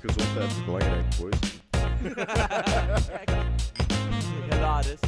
Gezondheid is belangrijk, boys. Hilarisch.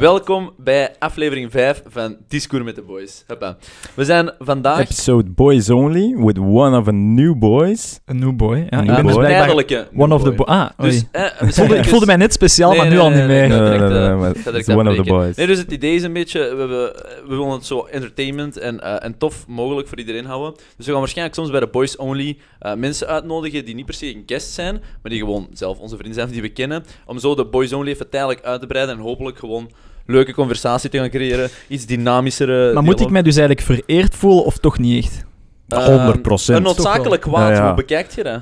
Welkom bij aflevering 5 van Discours met de Boys. Hoppa. We zijn vandaag... Episode Boys Only, with one of a new boys. Een new boy. Ja, new ben dus boy. tijdelijke one of the boy. boys. Ah. Dus, eh, ik, voelde, dus- voelde mij net speciaal, Nee, maar nu nee, al nee, niet nee, meer. one of the boys. Nee, dus het idee is een beetje, we, hebben, we willen het zo entertainment en, eh, en tof mogelijk voor iedereen houden. Dus we gaan waarschijnlijk soms bij de Boys Only eh, mensen uitnodigen die niet per se een guest zijn, maar die gewoon zelf onze vrienden zijn, die we kennen, om zo de Boys Only even tijdelijk uit te breiden en hopelijk gewoon leuke conversatie te gaan creëren, iets dynamischere... Maar moet ik mij dus eigenlijk vereerd voelen of toch niet echt? Ehm, 100 procent. Een noodzakelijk kwaad, Ja, ja. hoe bekijkt je dat?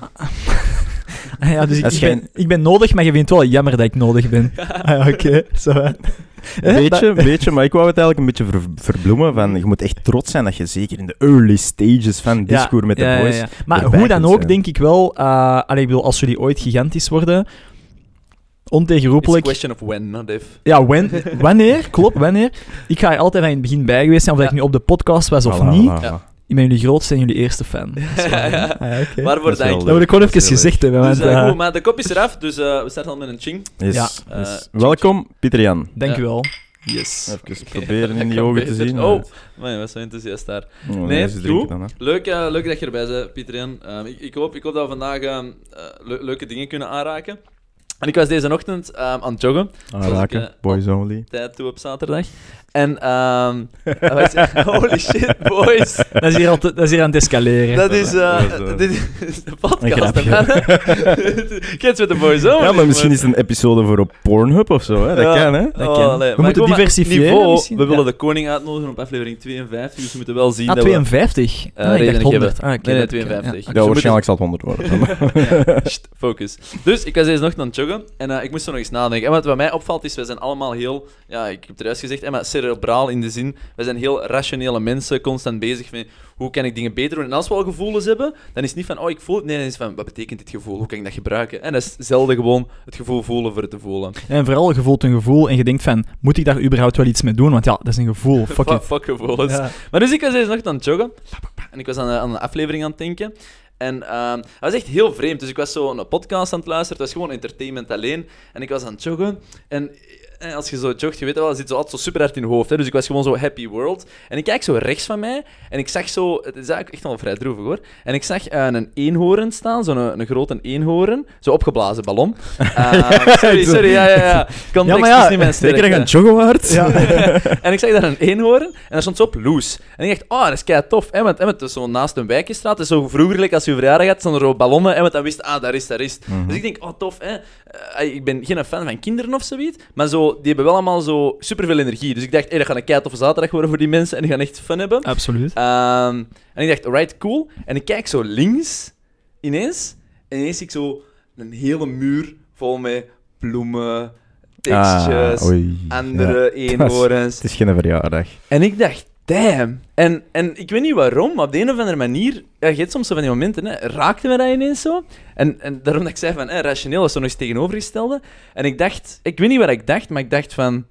Ah ja, dus ik, ben, ik ben nodig, maar je vindt het wel jammer dat ik nodig ben. Ah, Oké, zo. Eh, Beetje, beetje, maar ik wou het eigenlijk een beetje ver- verbloemen. Van, je moet echt trots zijn dat je zeker in de early stages van Discours met de ja, ja, boys... ja. Maar hoe dan ook, zijn. denk ik wel... eh allee, ik bedoel, als jullie ooit gigantisch worden... It's a Ontegenroepelijk... question of when, not if. Ja, wanneer? Klopt, wanneer? Ik ga er altijd in het begin bij geweest zijn, of dat ik nu op de podcast was of Voilà, niet. voilà, Ja. voilà. Ik ben jullie grootste en jullie eerste fan. Ja. Ah, ja, oké. Waarvoor Dat. Dat wil ik gewoon even gezegd hebben. Dus eh, eh, goed, maar de kop is eraf, dus eh, we starten al met een ching. Yes, Ja. yes. Welkom, Pieter Jan. Dank Ja. u wel. Yes. Even proberen in die ogen te zien. Oh, man, je was zo enthousiast daar. Oh, Nee, nee, dan, hè. Leuk, leuk dat je erbij bent, Pieter Jan. Ehm, ik, ik, hoop, ik hoop dat we vandaag ehm, eh, le- leuke dingen kunnen aanraken. En ik was deze ochtend ehm, aan het joggen, Aanraken, ik, eh, boys only. tijd toe op zaterdag. En, ehm is- holy shit, boys. Dat is hier, al te- dat is hier aan het escaleren. Dat is, eh, Dat eh, dit is de podcast. Kent met de boys, hoor. Ja, maar misschien is het een episode voor op Pornhub of zo, hè? Dat Ja. kan, hè? Dat Oh, kan. allee, We moeten niveau, misschien. We willen Ja. de koning uitnodigen op aflevering 52, dus we moeten wel zien Ah, dat we... 52. Eh, ah, ik dacht 100. geven. Ah, oké, Nee, nee, dat- 52. ja, Ja, Dus we waarschijnlijk zal het 100 worden. Sst, focus. Dus ik was deze nog aan het joggen en eh, ik moest er nog eens nadenken. En wat, wat mij opvalt is, wij zijn allemaal heel, ja, ik heb het juist gezegd, hè, maar cerebraal in de zin, wij zijn heel rationele mensen, constant bezig met hoe kan ik dingen beter doen. En als we al gevoelens hebben, dan is het niet van, oh ik voel het, nee, dan is het van, wat betekent dit gevoel, hoe kan ik dat gebruiken? En dat is zelden gewoon het gevoel voelen voor het te voelen. En vooral, je voelt een gevoel en je denkt van, moet ik daar überhaupt wel iets mee doen? Want ja, dat is een gevoel. Fuck Fuck, it. fuck gevoelens. Ja. Maar dus ik was deze nacht aan het joggen. En ik was aan, een- aan een aflevering aan het denken. En ehm dat was echt heel vreemd. Dus ik was zo een podcast aan het luisteren. Het was gewoon entertainment alleen. En ik was aan het joggen. En eh, als je zo jogt, je weet wel, zit zo altijd zo super hard in je hoofd. Hè? Dus ik was gewoon zo happy world. En ik kijk zo rechts van mij. En ik zag zo... Het is eigenlijk echt wel vrij droevig hoor. En ik zag eh, een eenhoorn staan. Zo'n een, een grote eenhoorn. Zo opgeblazen ballon. Eh, sorry, sorry. Ja, ja, ja. Context Ja, maar is niet mijn ja, zeker sterkte. dat je aan het joggen wordt. Ja. en ik zag daar een eenhoorn en daar stond zo op loose. En ik dacht, oh, dat is kei tof. En want, en zo naast een wijkjestraat. Het is zo vroeger, like, als je verjaardag had, stonden er zo ballonnen. En want dan wist ah, daar is, daar is. Mhm. Dus ik denk, oh, tof, hè. Eh, ik ben geen fan van kinderen of zoiets. Maar zo, die hebben wel allemaal zo superveel energie. Dus ik dacht, hey, dat gaat een kei toffe zaterdag worden voor die mensen. En die gaan echt fun hebben. Absoluut. Ehm, en ik dacht, alright, cool. En ik kijk zo links, ineens. En ineens zie ik zo een hele muur vol met bloemen, tekstjes, Ah, oei. andere Ja, eenhoorns. Het is geen verjaardag. En ik dacht, damn. En, en ik weet niet waarom, maar op de een of andere manier... Ja, je hebt soms zo van die momenten, hè, raakte me dat ineens zo. En, en daarom dat ik zei van, hè, rationeel is zo nog eens tegenovergestelde. En ik dacht... Ik weet niet wat ik dacht, maar ik dacht van...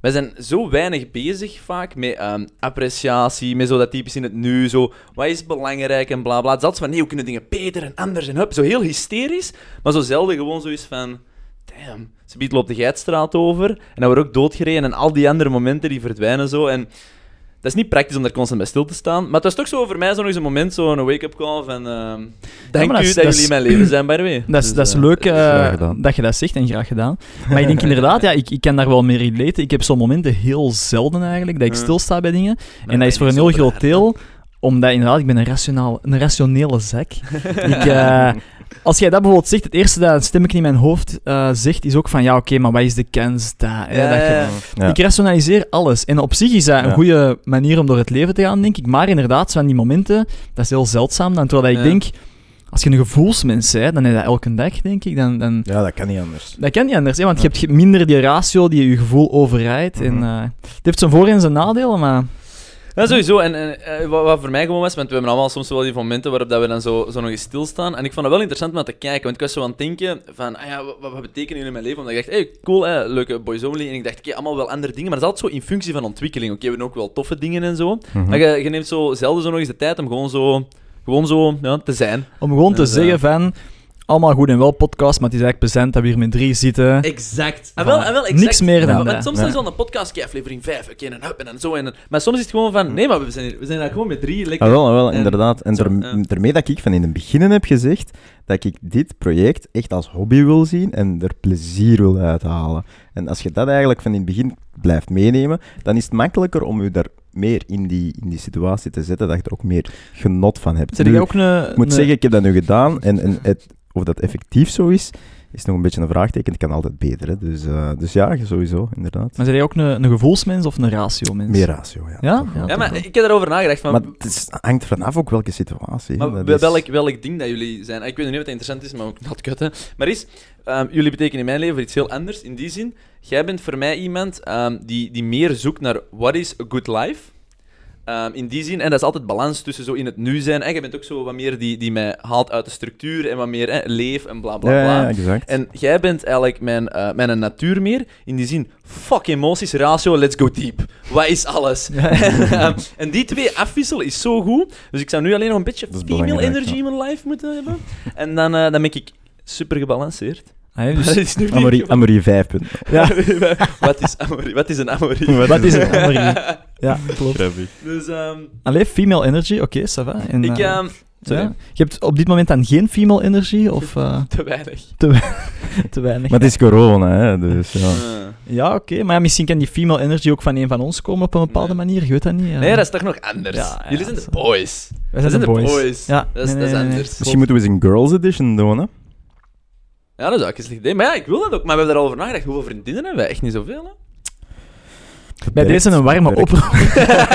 Wij zijn zo weinig bezig vaak met ehm, appreciatie, met zo dat typisch in het nu, zo, wat is belangrijk en bla bla. Het van, nee, hoe kunnen dingen beter en anders en hup, zo heel hysterisch, maar zo zelden gewoon zoiets van, damn, ze biedt loopt de Geitstraat over en dan wordt ook doodgereden en al die andere momenten die verdwijnen zo. En dat is niet praktisch om daar constant bij stil te staan, maar het was toch zo voor mij zo nog eens een moment, zo een wake-up call van, ehm dank u is- dat, dat jullie is- mijn leven zijn, by the way. Dat is, Dus, dat is eh, leuk eh, dat je dat zegt en graag gedaan. Maar ik denk inderdaad, ja, ik, ik kan daar wel mee relaten. Ik heb zo'n momenten heel zelden eigenlijk, dat ik stilsta bij dingen. maar en dat is voor een heel groot deel, omdat inderdaad, ik ben een, rationaal, een rationele zak. ik, eh, als jij dat bijvoorbeeld zegt, het eerste dat een stemmetje in mijn hoofd eh, zegt, is ook van, ja, oké, maar wat is de kans Ja, dat je- ja. Ja. Ik rationaliseer alles. En op zich is dat een Ja. goede manier om door het leven te gaan, denk ik. Maar inderdaad, van die momenten, dat is heel zeldzaam. Dan, terwijl ik denk, als je een gevoelsmens bent, dan is dat elke dag, denk ik. Dan, dan, Ja, dat kan niet anders. dat kan niet anders, hè, want je hebt minder die ratio die je gevoel overrijdt. En, Mhm. eh, het heeft zijn voor- en zijn nadelen, maar... Ja, sowieso. En, en eh, wat, wat voor mij gewoon was, want we hebben allemaal soms wel die momenten waarop dat we dan zo, zo nog eens stilstaan. En ik vond het wel interessant om naar te kijken, want ik was zo aan het denken van, ah ja, wat, wat betekenen jullie in mijn leven? Omdat ik dacht, hey, cool, hè, leuke boys only. En ik dacht, oké, allemaal wel andere dingen, maar dat is altijd zo in functie van ontwikkeling. Oké, we hebben ook wel toffe dingen en zo. Mhm. Maar je, je neemt zo zelden zo nog eens de tijd om gewoon zo gewoon zo ja, te zijn. Om gewoon te Dus, zeggen van... Allemaal goed en wel podcast, maar het is eigenlijk plezant dat we hier met drie zitten. Exact. Ah, wel- ah, wel, exact. Niks meer dan dat. soms Ja. is het wel een podcast, kijk, aflevering 5, oké, en hup, en dan zo. En, dan- maar soms is het gewoon van, nee, maar we zijn, hier- we zijn daar gewoon met drie, lekker. Ah, wel, ah, wel, En- inderdaad. En ja. daarmee dat ik van in het begin heb gezegd dat ik dit project echt als hobby wil zien en er plezier wil uithalen. En als je dat eigenlijk van in het begin blijft meenemen, dan is het makkelijker om je daar meer in die, in die situatie te zetten, dat je er ook meer genot van hebt. Nu, ook een... ik moet een- zeggen, ik heb dat nu gedaan en, en het, of dat effectief zo is, is nog een beetje een vraagteken. Het kan altijd beter. Hè. Dus, eh, dus ja, sowieso, inderdaad. Maar zijn jij ook een, een gevoelsmens of een ratio-mens? Meer ratio, ja. Ja? toch. Ja, Ja, maar ik heb daarover nagedacht. Van, Maar het is- hangt vanaf ook welke situatie. Maar Dat is- welk, welk ding dat jullie zijn. Ik weet niet het interessant is, maar ook not kutten. Maar is, ehm, jullie betekenen in mijn leven iets heel anders. In die zin, jij bent voor mij iemand ehm, die, die meer zoekt naar what is a good life. Ehm, in die zin, en dat is altijd balans tussen zo in het nu zijn. En jij bent ook zo wat meer die, die mij haalt uit de structuur en wat meer hè, leef en bla bla bla. ja, exact. En jij bent eigenlijk mijn, eh, mijn natuur meer. In die zin, fuck emoties, ratio, let's go deep. Wat is alles? Ehm, en die twee afwisselen is zo goed. Dus ik zou nu alleen nog een beetje female energy in mijn life moeten hebben. En dan, eh, dan ben ik super gebalanceerd. Ah, dus, is nu Amorie 5. ja. Wat is amorie? Wat is een amorie? wat is het? Amorie? Ja, klopt. Dus, ehm, Allee, female energy, oké, ça va. En, ik... eh, ehm, sorry, ja. Je hebt op dit moment dan geen female energy of eh, te weinig. te weinig? Maar het is corona, hè, dus ja. Eh. Ja, oké. Maar ja, misschien kan die female energy ook van een van ons komen op een bepaalde Nee. manier. Je weet dat niet. ja. Nee, dat is toch nog anders. Ja, ja, Jullie zijn de boys. Wij Dat zijn de boys. boys. Ja, Dat is, nee, dat is nee, nee, nee. anders. Misschien moeten we eens een girls edition doen, hè. Ja, dat is ook een slecht idee. Maar ja, ik wil dat ook. Maar we hebben er al over nagedacht. Hoeveel vriendinnen hebben wij? Echt niet zoveel, hè? Bij deze een warme oproep.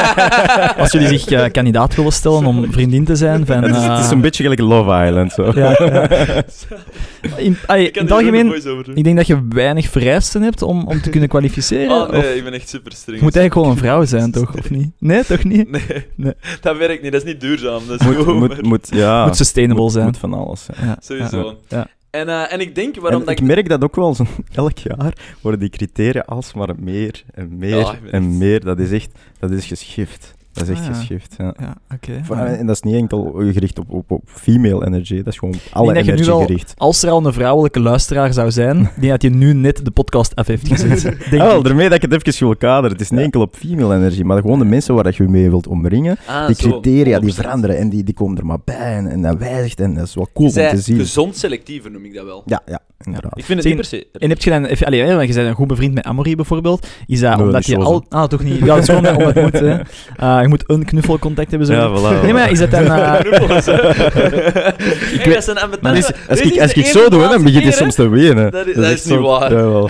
Als jullie zich eh, kandidaat willen stellen om vriendin te zijn van... Het is, het is eh, een beetje gelijk Love Island, zo. ja, ja. In, ai, in het algemeen, ik denk dat je weinig vereisten hebt om, om te kunnen kwalificeren. Oh nee, Of, ik ben echt super streng. je moet eigenlijk gewoon een vrouw zijn, toch? Of niet? Nee, toch niet? Nee, Nee. dat werkt niet. Dat is niet duurzaam. Dat is Moet, gewoon moet, maar- moet, ja, Moet sustainable moet- zijn. Moet van alles zijn. Ja, Sowieso. Ja. En, eh, en ik denk waarom En dat ik merk dat ook wel, zo, elk jaar worden die criteria alsmaar meer en meer Ja, en meer. Dat is echt, dat is geschift. Dat is echt Ah, ja. geschift, ja. Ja, oké. Voor- En dat is niet enkel gericht op, op, op female energy, dat is gewoon op alle dat nu wel- gericht. Als er al een vrouwelijke luisteraar zou zijn, denk dat je nu net de podcast af heeft gezet. Denk Ah, wel, daarmee dat ik het even wil kaderen. Het is niet enkel op female energy, maar gewoon de mensen waar dat je mee wilt omringen. Ah, Die zo, criteria die 100%. veranderen en die, die komen er maar bij en, en dat wijzigt en dat is wel cool om te zien. gezond selectiever noem ik dat wel. Ja, ja, inderdaad. Ik vind het niet per se. En heb je dan, even, allee, hè, want je bent een goed bevriend met Amory bijvoorbeeld, is dat Nee, omdat je al... Ah, toch niet? Ja, het is gewoon om het moet, hè. Eh, je moet een knuffelcontact hebben, zo. Ja, voilà, Nee, maar is dat dan... eh, Knuffels. Ik Hey, weet- dat zijn Maar is- als ik, is als ik zo doe, dan laatste begin je soms te wenen. Dat is- dat echt is niet zo- waar. Jawel.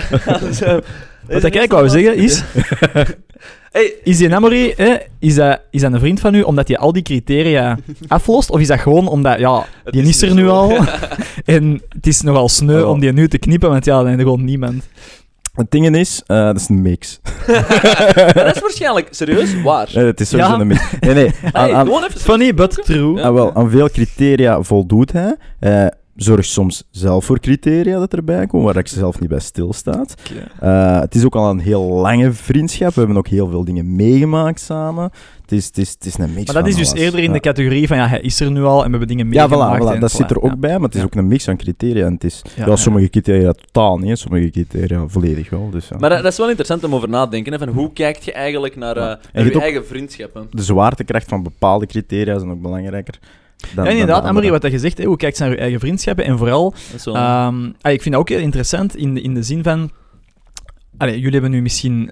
Wat ik eigenlijk wou zeggen is... Hey, Is die Amory, hè, is, dat, is dat een vriend van u omdat hij al die criteria aflost? Of is dat gewoon omdat, ja, het die is er nu zo. al en het is nogal sneu Oh. om die nu te knippen, want ja, dan is er gewoon niemand. Het ding is, eh, dat is een mix. Dat is waarschijnlijk serieus waar. Nee, het is sowieso Ja. een mix. Nee, nee. Aan, Hey, aan, gewoon even Funny, but true. Ja. aan, wel, aan veel criteria voldoet hij. Eh zorgt soms zelf voor criteria dat erbij komen, waar ik zelf niet bij stilstaat. Eh, het is ook al een heel lange vriendschap. We hebben ook heel veel dingen meegemaakt samen. Het is, het is, het is een mix Maar dat van is dus alles. eerder in Ja. de categorie van, ja, hij is er nu al en we hebben dingen Ja, meegemaakt. voilà, voilà, dat zit er ook ja. bij, maar het is Ja. ook een mix van criteria. En het is, Ja, ja, ja. sommige criteria totaal niet, en sommige criteria volledig wel. Dus, ja. Maar dat, dat is wel interessant om over na te denken. Hè, van hoe kijkt je eigenlijk naar, eh Ja. naar je eigen vriendschappen? de zwaartekracht van bepaalde criteria zijn ook belangrijker. Dan, Ja, inderdaad, de Amory, wat dat je zegt, hè, hoe kijkt je naar je eigen vriendschappen? En vooral, ehm, ah, ik vind dat ook heel interessant in de, in de zin van... Allee, jullie hebben nu misschien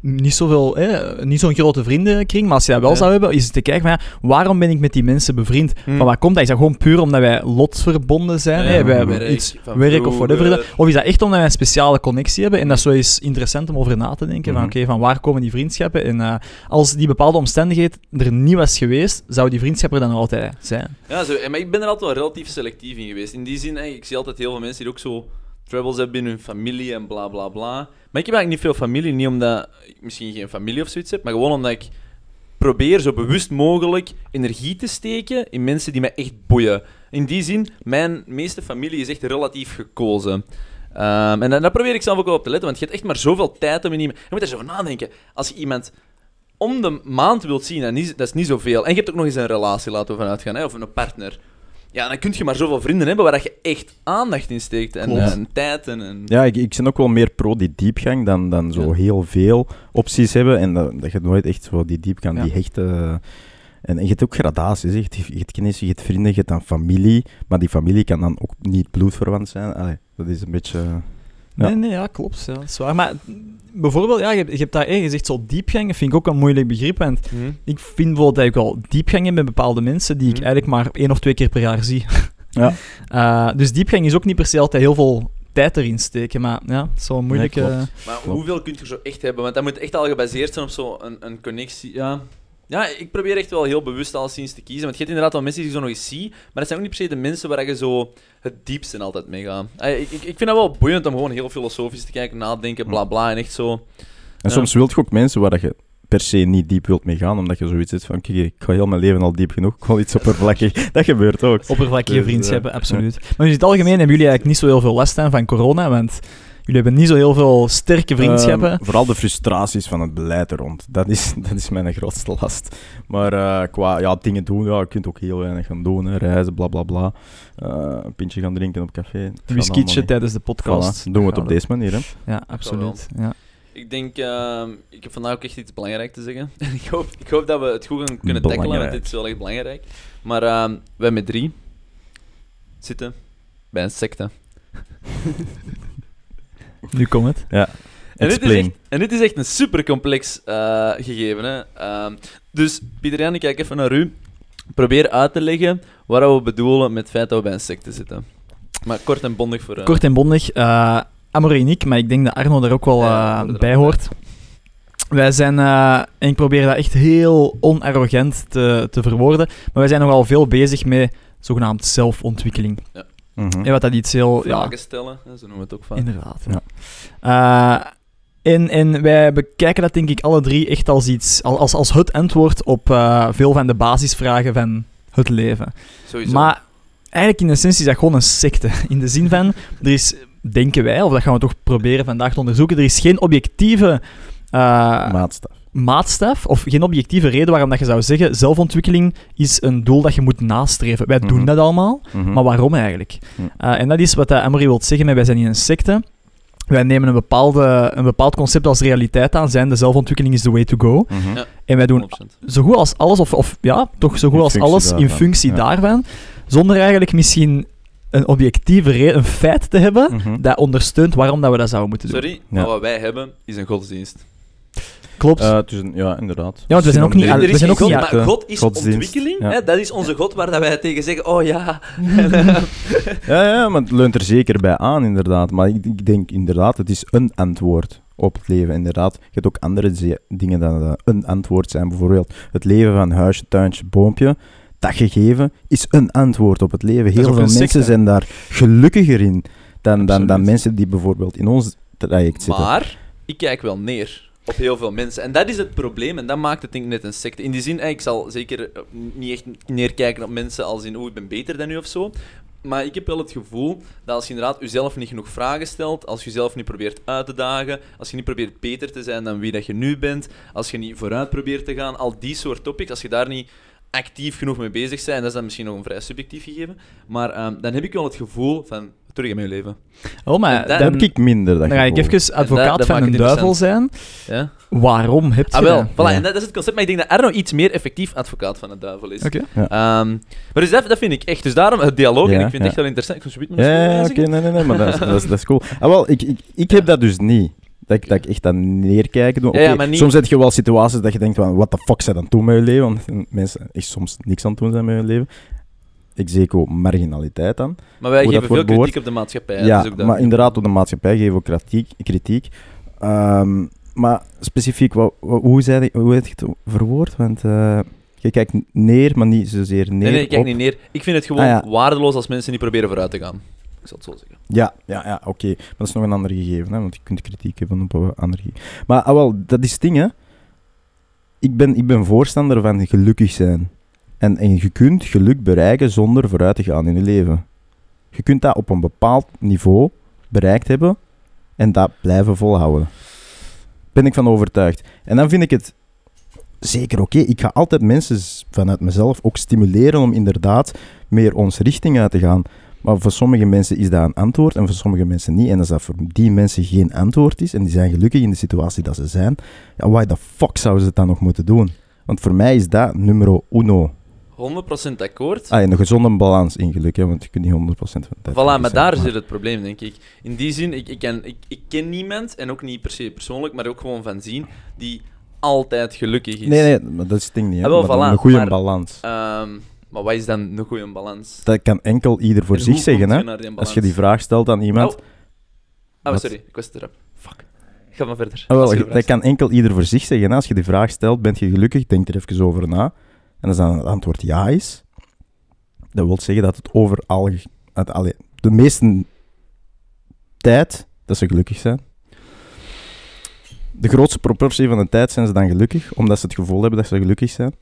niet zoveel, hè, niet zo'n grote vriendenkring, maar als je dat wel Ja. zou hebben, is het te kijken van, ja, waarom ben ik met die mensen bevriend? Van waar komt dat? Is dat gewoon puur omdat wij lotsverbonden zijn? Ja, hè? Wij hebben werk, iets, werk of whatever. vroeger. Of is dat echt omdat wij een speciale connectie hebben? En dat is zo eens interessant om over na te denken. Van Mhm. oké, van waar komen die vriendschappen? En eh, als die bepaalde omstandigheid er niet was geweest, zou die vriendschap er dan altijd zijn. Ja, zo, eh, maar ik ben er altijd wel relatief selectief in geweest. In die zin, ik zie altijd heel veel mensen die ook zo troubles hebben binnen hun familie en bla bla bla. Maar ik heb eigenlijk niet veel familie, niet omdat ik misschien geen familie of zoiets heb, maar gewoon omdat ik probeer zo bewust mogelijk energie te steken in mensen die mij echt boeien. In die zin, mijn meeste familie is echt relatief gekozen. Ehm, en daar probeer ik zelf ook wel op te letten, want je hebt echt maar zoveel tijd om in iemand... Je moet er zo over nadenken. Als je iemand om de maand wilt zien, dat is niet zoveel. En je hebt ook nog eens een relatie, laten we vanuit gaan, hè, of een partner. Ja, dan kun je maar zoveel vrienden hebben waar dat je echt aandacht in steekt. En, Klopt. en tijd en... en... Ja, ik, ik ben ook wel meer pro die diepgang dan, dan zo Ja. heel veel opties hebben. En dat, dat je nooit echt zo die diepgang, Ja. die hechte... En, en je hebt ook gradaties. Je hebt, je hebt kennis, je hebt vrienden, je hebt dan familie. Maar die familie kan dan ook niet bloedverwant zijn. Allee, dat is een beetje... Ja. Nee, nee, ja, klopt. Ja, dat is waar. Maar bijvoorbeeld, ja, je, hebt- je hebt daar, je zegt zo diepgang, vind ik ook een moeilijk begrip. Want Hm. ik vind bijvoorbeeld dat ik wel diepgang heb met bepaalde mensen die ik Mhm. eigenlijk maar één of twee keer per jaar zie. Ja. Eh, dus diepgang is ook niet per se altijd heel veel tijd erin steken. Maar ja, zo'n moeilijke... Klopt. Maar Klopt. hoeveel kun je zo echt hebben? Want dat moet echt al gebaseerd zijn op zo'n een, een connectie. Ja. Ja, ik probeer echt wel heel bewust alleszins te kiezen. Want je hebt inderdaad wel mensen die je zo nog eens ziet. Maar dat zijn ook niet per se de mensen waar je zo het diepste altijd mee gaat. Ah, Ik, ik, ik vind dat wel boeiend om gewoon heel filosofisch te kijken, nadenken, bla bla. En echt zo. En Ja. soms wilt je ook mensen waar dat je per se niet diep wilt mee gaan, omdat je zoiets zit van, kijk, ik ga heel mijn leven al diep genoeg, ik wil iets oppervlakkig. dat gebeurt ook. oppervlakkige Dus, vriendschappen, eh, absoluut. Maar in het algemeen hebben jullie eigenlijk niet zo heel veel last aan van corona, want jullie hebben niet zo heel veel sterke vriendschappen. Ehm, vooral de frustraties van het beleid er rond. Dat is, dat is mijn grootste last. Maar eh, qua ja, dingen doen, ja, je kunt ook heel weinig gaan doen. Hè, reizen, bla bla bla. Eh, een pintje gaan drinken op café. Whiskietje tijdens de podcast. Voilà, doen we het op deze manier. Hè. Ja, absoluut. Ja. Ik denk, ehm, ik heb vandaag ook echt iets belangrijks te zeggen. En ik hoop, ik hoop dat we het goed gaan kunnen tackelen, want dit is wel echt belangrijk. Maar ehm, wij met drie zitten bij een secte. Nu komt het. En dit, is echt, en dit is echt een super complex gegeven. Hè? Ehm, dus Pieter Jan, ik kijk even naar u. Probeer uit te leggen wat we bedoelen met het feit dat we bij een secte zitten. Maar kort en bondig voor... eh, Kort en bondig. eh Amor en ik, maar ik denk dat Arno daar ook wel Ja, eh, we bij hoort. Wij zijn, eh, en ik probeer dat echt heel onarrogant te, te verwoorden, maar wij zijn nogal veel bezig met zogenaamd zelfontwikkeling. Mhm. En wat dat iets heel... Ja, vragen stellen, hè, zo noemen we het ook vaak. Inderdaad. Ja. Ja. Eh, en, en wij bekijken dat denk ik alle drie echt als iets, als, als, als het antwoord op eh, veel van de basisvragen van het leven. Sowieso. Maar eigenlijk in essentie is dat gewoon een secte. In de zin van, er is, denken wij, of dat gaan we toch proberen vandaag te onderzoeken, er is geen objectieve eh, Maatstaf. Maatstaf of geen objectieve reden waarom dat je zou zeggen zelfontwikkeling is een doel dat je moet nastreven. Wij doen Mhm. dat allemaal, Mhm. maar waarom eigenlijk? Eh, en dat is wat uh, Amory wil zeggen met wij zijn in een secte. Wij nemen een, bepaalde, een bepaald concept als realiteit aan, zijn de zelfontwikkeling is the way to go. Mhm. Ja. En wij doen 100%. zo goed als alles, of, of ja, toch zo goed In als alles in functie ja. daarvan, zonder eigenlijk misschien een objectieve reden, een feit te hebben dat ondersteunt waarom dat we dat zouden moeten doen. Sorry, Ja. maar wat wij hebben is een godsdienst. Klopt. Eh, het is een- ja, inderdaad. Ja, want we zijn ook niet Er, aan- we is zijn ook God, niet maar God is godsdienst, ontwikkeling. ja. Hè? Dat is onze God waar dat wij tegen zeggen, oh ja. Ja, ja, maar het leunt er zeker bij aan, inderdaad. Maar ik, ik denk inderdaad, het is een antwoord op het leven. Inderdaad, je hebt ook andere dingen dan een antwoord zijn. Bijvoorbeeld het leven van huisje, tuintje, boompje. Dat gegeven is een antwoord op het leven. Heel veel mensen zijn daar gelukkiger in dan, dan, dan mensen die bijvoorbeeld in ons traject zitten. Maar ik kijk wel neer op heel veel mensen. En dat is het probleem. En dat maakt het denk ik net een secte. In die zin, eh, ik zal zeker eh, niet echt neerkijken op mensen als in, oh, ik ben beter dan u of zo. Maar ik heb wel het gevoel dat als je inderdaad jezelf niet genoeg vragen stelt, als je jezelf niet probeert uit te dagen, als je niet probeert beter te zijn dan wie dat je nu bent, als je niet vooruit probeert te gaan, al die soort topics, als je daar niet actief genoeg mee bezig bent, en dat is dan misschien nog een vrij subjectief gegeven, maar ehm, dan heb ik wel het gevoel van, wat je met je leven? oh, maar dat dan, heb ik minder. Dat dan ga ik even advocaat dat van een duivel zijn. Ja? Waarom heb je Ah, wel. dat? Voilà, Ja. en dat, is het concept. Maar ik denk dat Arno iets meer effectief advocaat van de duivel is. Oké. Ehm, maar dus dat, dat vind ik echt. Dus daarom het dialoog. en ik vind het echt wel interessant. Ik Ja, mijn oké, nee, nee, nee, maar dat is, dat is, dat is cool. Ah, wel, ik, ik, ik heb dat dus niet. Dat ik, dat ik echt aan neerkijken doe. Ja, ja, Oké, maar niet- Soms heb je wel situaties dat je denkt van, what the fuck zijn dan doen met je leven? Want mensen echt soms niks aan het doen zijn met hun leven. Ook marginaliteit aan. Maar wij geven veel kritiek op de maatschappij. Ja, ook dat. maar inderdaad, op de maatschappij geven we ook kritiek. kritiek. Ehm, maar specifiek, wat, wat- hoe, zei, hoe heb je het verwoord? Want eh, je kijkt neer, maar niet zozeer neer Nee, nee, ik kijk op- niet neer. Ik vind het gewoon Ah, ja. waardeloos als mensen niet proberen vooruit te gaan. Ik zal het zo zeggen. Ja, ja, ja oké. Maar dat is nog een ander gegeven, hè, want je kunt kritiek hebben op een ander gegeven. Maar ah, wel, dat is het ding, hè. Ik ben, ik ben voorstander van gelukkig zijn. En, je kunt geluk bereiken zonder vooruit te gaan in je leven. Je kunt dat op een bepaald niveau bereikt hebben en dat blijven volhouden. Ben ik van overtuigd. En dan vind ik het zeker oké. Ik ga altijd mensen vanuit mezelf ook stimuleren om inderdaad meer onze richting uit te gaan. Maar voor sommige mensen is dat een antwoord en voor sommige mensen niet. En als dat voor die mensen geen antwoord is en die zijn gelukkig in de situatie dat ze zijn, ja, why the fuck zouden ze het dan nog moeten doen? Want voor mij is dat numero uno. 100% akkoord. Ah, en een gezonde balans in geluk, hè, want je kunt niet 100% van de tijd Voilà, maar zijn, daar zit het probleem, denk ik. In die zin, ik, ik, ken, ik, ik ken niemand, en ook niet per se persoonlijk, maar ook gewoon van zien, die altijd gelukkig is. Nee, nee, maar dat is het ding niet. Hè. Ah, wel, voilà, een goede maar- balans. Ehm, maar wat is dan een goede balans? Dat kan enkel ieder voor En zich zeggen. Hè. Als je die vraag stelt aan iemand. Oh. Ah, Wat? sorry, ik was erop. Fuck. Ga maar verder. Ah, wel, dat kan enkel ieder voor zich zeggen. hè. Als je die vraag stelt, bent je gelukkig? Denk er even over na. En als dan het antwoord ja is, dat wil zeggen dat het overal, het, allee, de meeste tijd dat ze gelukkig zijn. De grootste proportie van de tijd zijn ze dan gelukkig, omdat ze het gevoel hebben dat ze gelukkig zijn.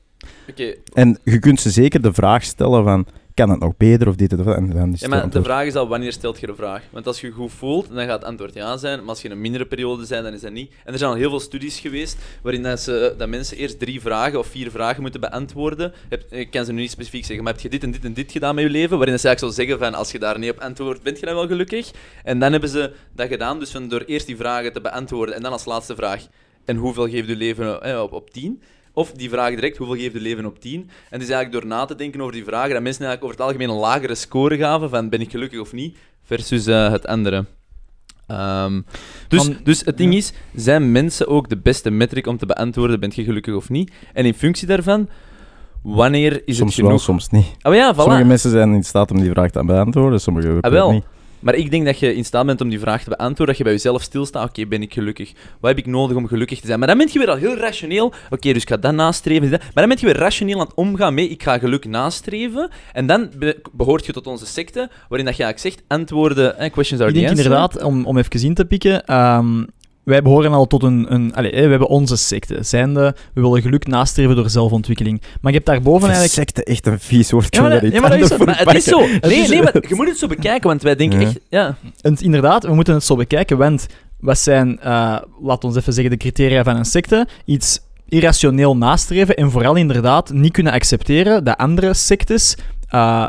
Oké, En je kunt ze zeker de vraag stellen van, kan het nog beter of dit of dat? En dan is Ja, het maar de vraag is al, wanneer stelt je de vraag? Want als je je goed voelt, dan gaat het antwoord ja zijn. Maar als je in een mindere periode bent, dan is dat niet. En er zijn al heel veel studies geweest waarin dat, ze, dat mensen eerst drie vragen of vier vragen moeten beantwoorden. Heb, ik kan ze nu niet specifiek zeggen, maar heb je dit en dit en dit gedaan met je leven? Waarin ze eigenlijk zo zeggen van, als je daar niet op antwoordt, bent je dan wel gelukkig? En dan hebben ze dat gedaan, dus van door eerst die vragen te beantwoorden en dan als laatste vraag, en hoeveel geeft je leven eh, op, op 10? Of die vraag direct, hoeveel geeft je leven op 10? En het is eigenlijk door na te denken over die vragen dat mensen eigenlijk over het algemeen een lagere score gaven van ben ik gelukkig of niet, versus eh, het andere. Ehm, dus, dus het ding is, zijn mensen ook de beste metric om te beantwoorden, ben je gelukkig of niet? En in functie daarvan, wanneer is soms het wel, genoeg? soms niet. Oh ja, voilà. Sommige mensen zijn in staat om die vraag te beantwoorden, sommige Ah, wel. niet. Maar ik denk dat je in staat bent om die vraag te beantwoorden, dat je bij jezelf stilstaat, oké, ben ik gelukkig? Wat heb ik nodig om gelukkig te zijn? Maar dan ben je weer al heel rationeel, oké, dus ik ga dat nastreven, maar dan ben je weer rationeel aan het omgaan mee, ik ga geluk nastreven, en dan be- behoort je tot onze secte, waarin dat je eigenlijk zegt, antwoorden, eh, questions are Ik denk the answer. inderdaad, om, om even in te pikken, ehm, wij behoren al tot een... een allee, hè, we hebben onze secte. Zijnde, we willen geluk nastreven door zelfontwikkeling. Maar je hebt daarboven eigenlijk... Secte, echt een vies woord. Ja, maar dat- ja, maar dat is Maar het is zo. Nee, nee, maar je moet het zo bekijken, want wij denken Ja. echt, ja. En inderdaad, we moeten het zo bekijken, want wat zijn, eh laat ons even zeggen, de criteria van een secte? Iets irrationeel nastreven en vooral inderdaad niet kunnen accepteren dat andere sectes eh,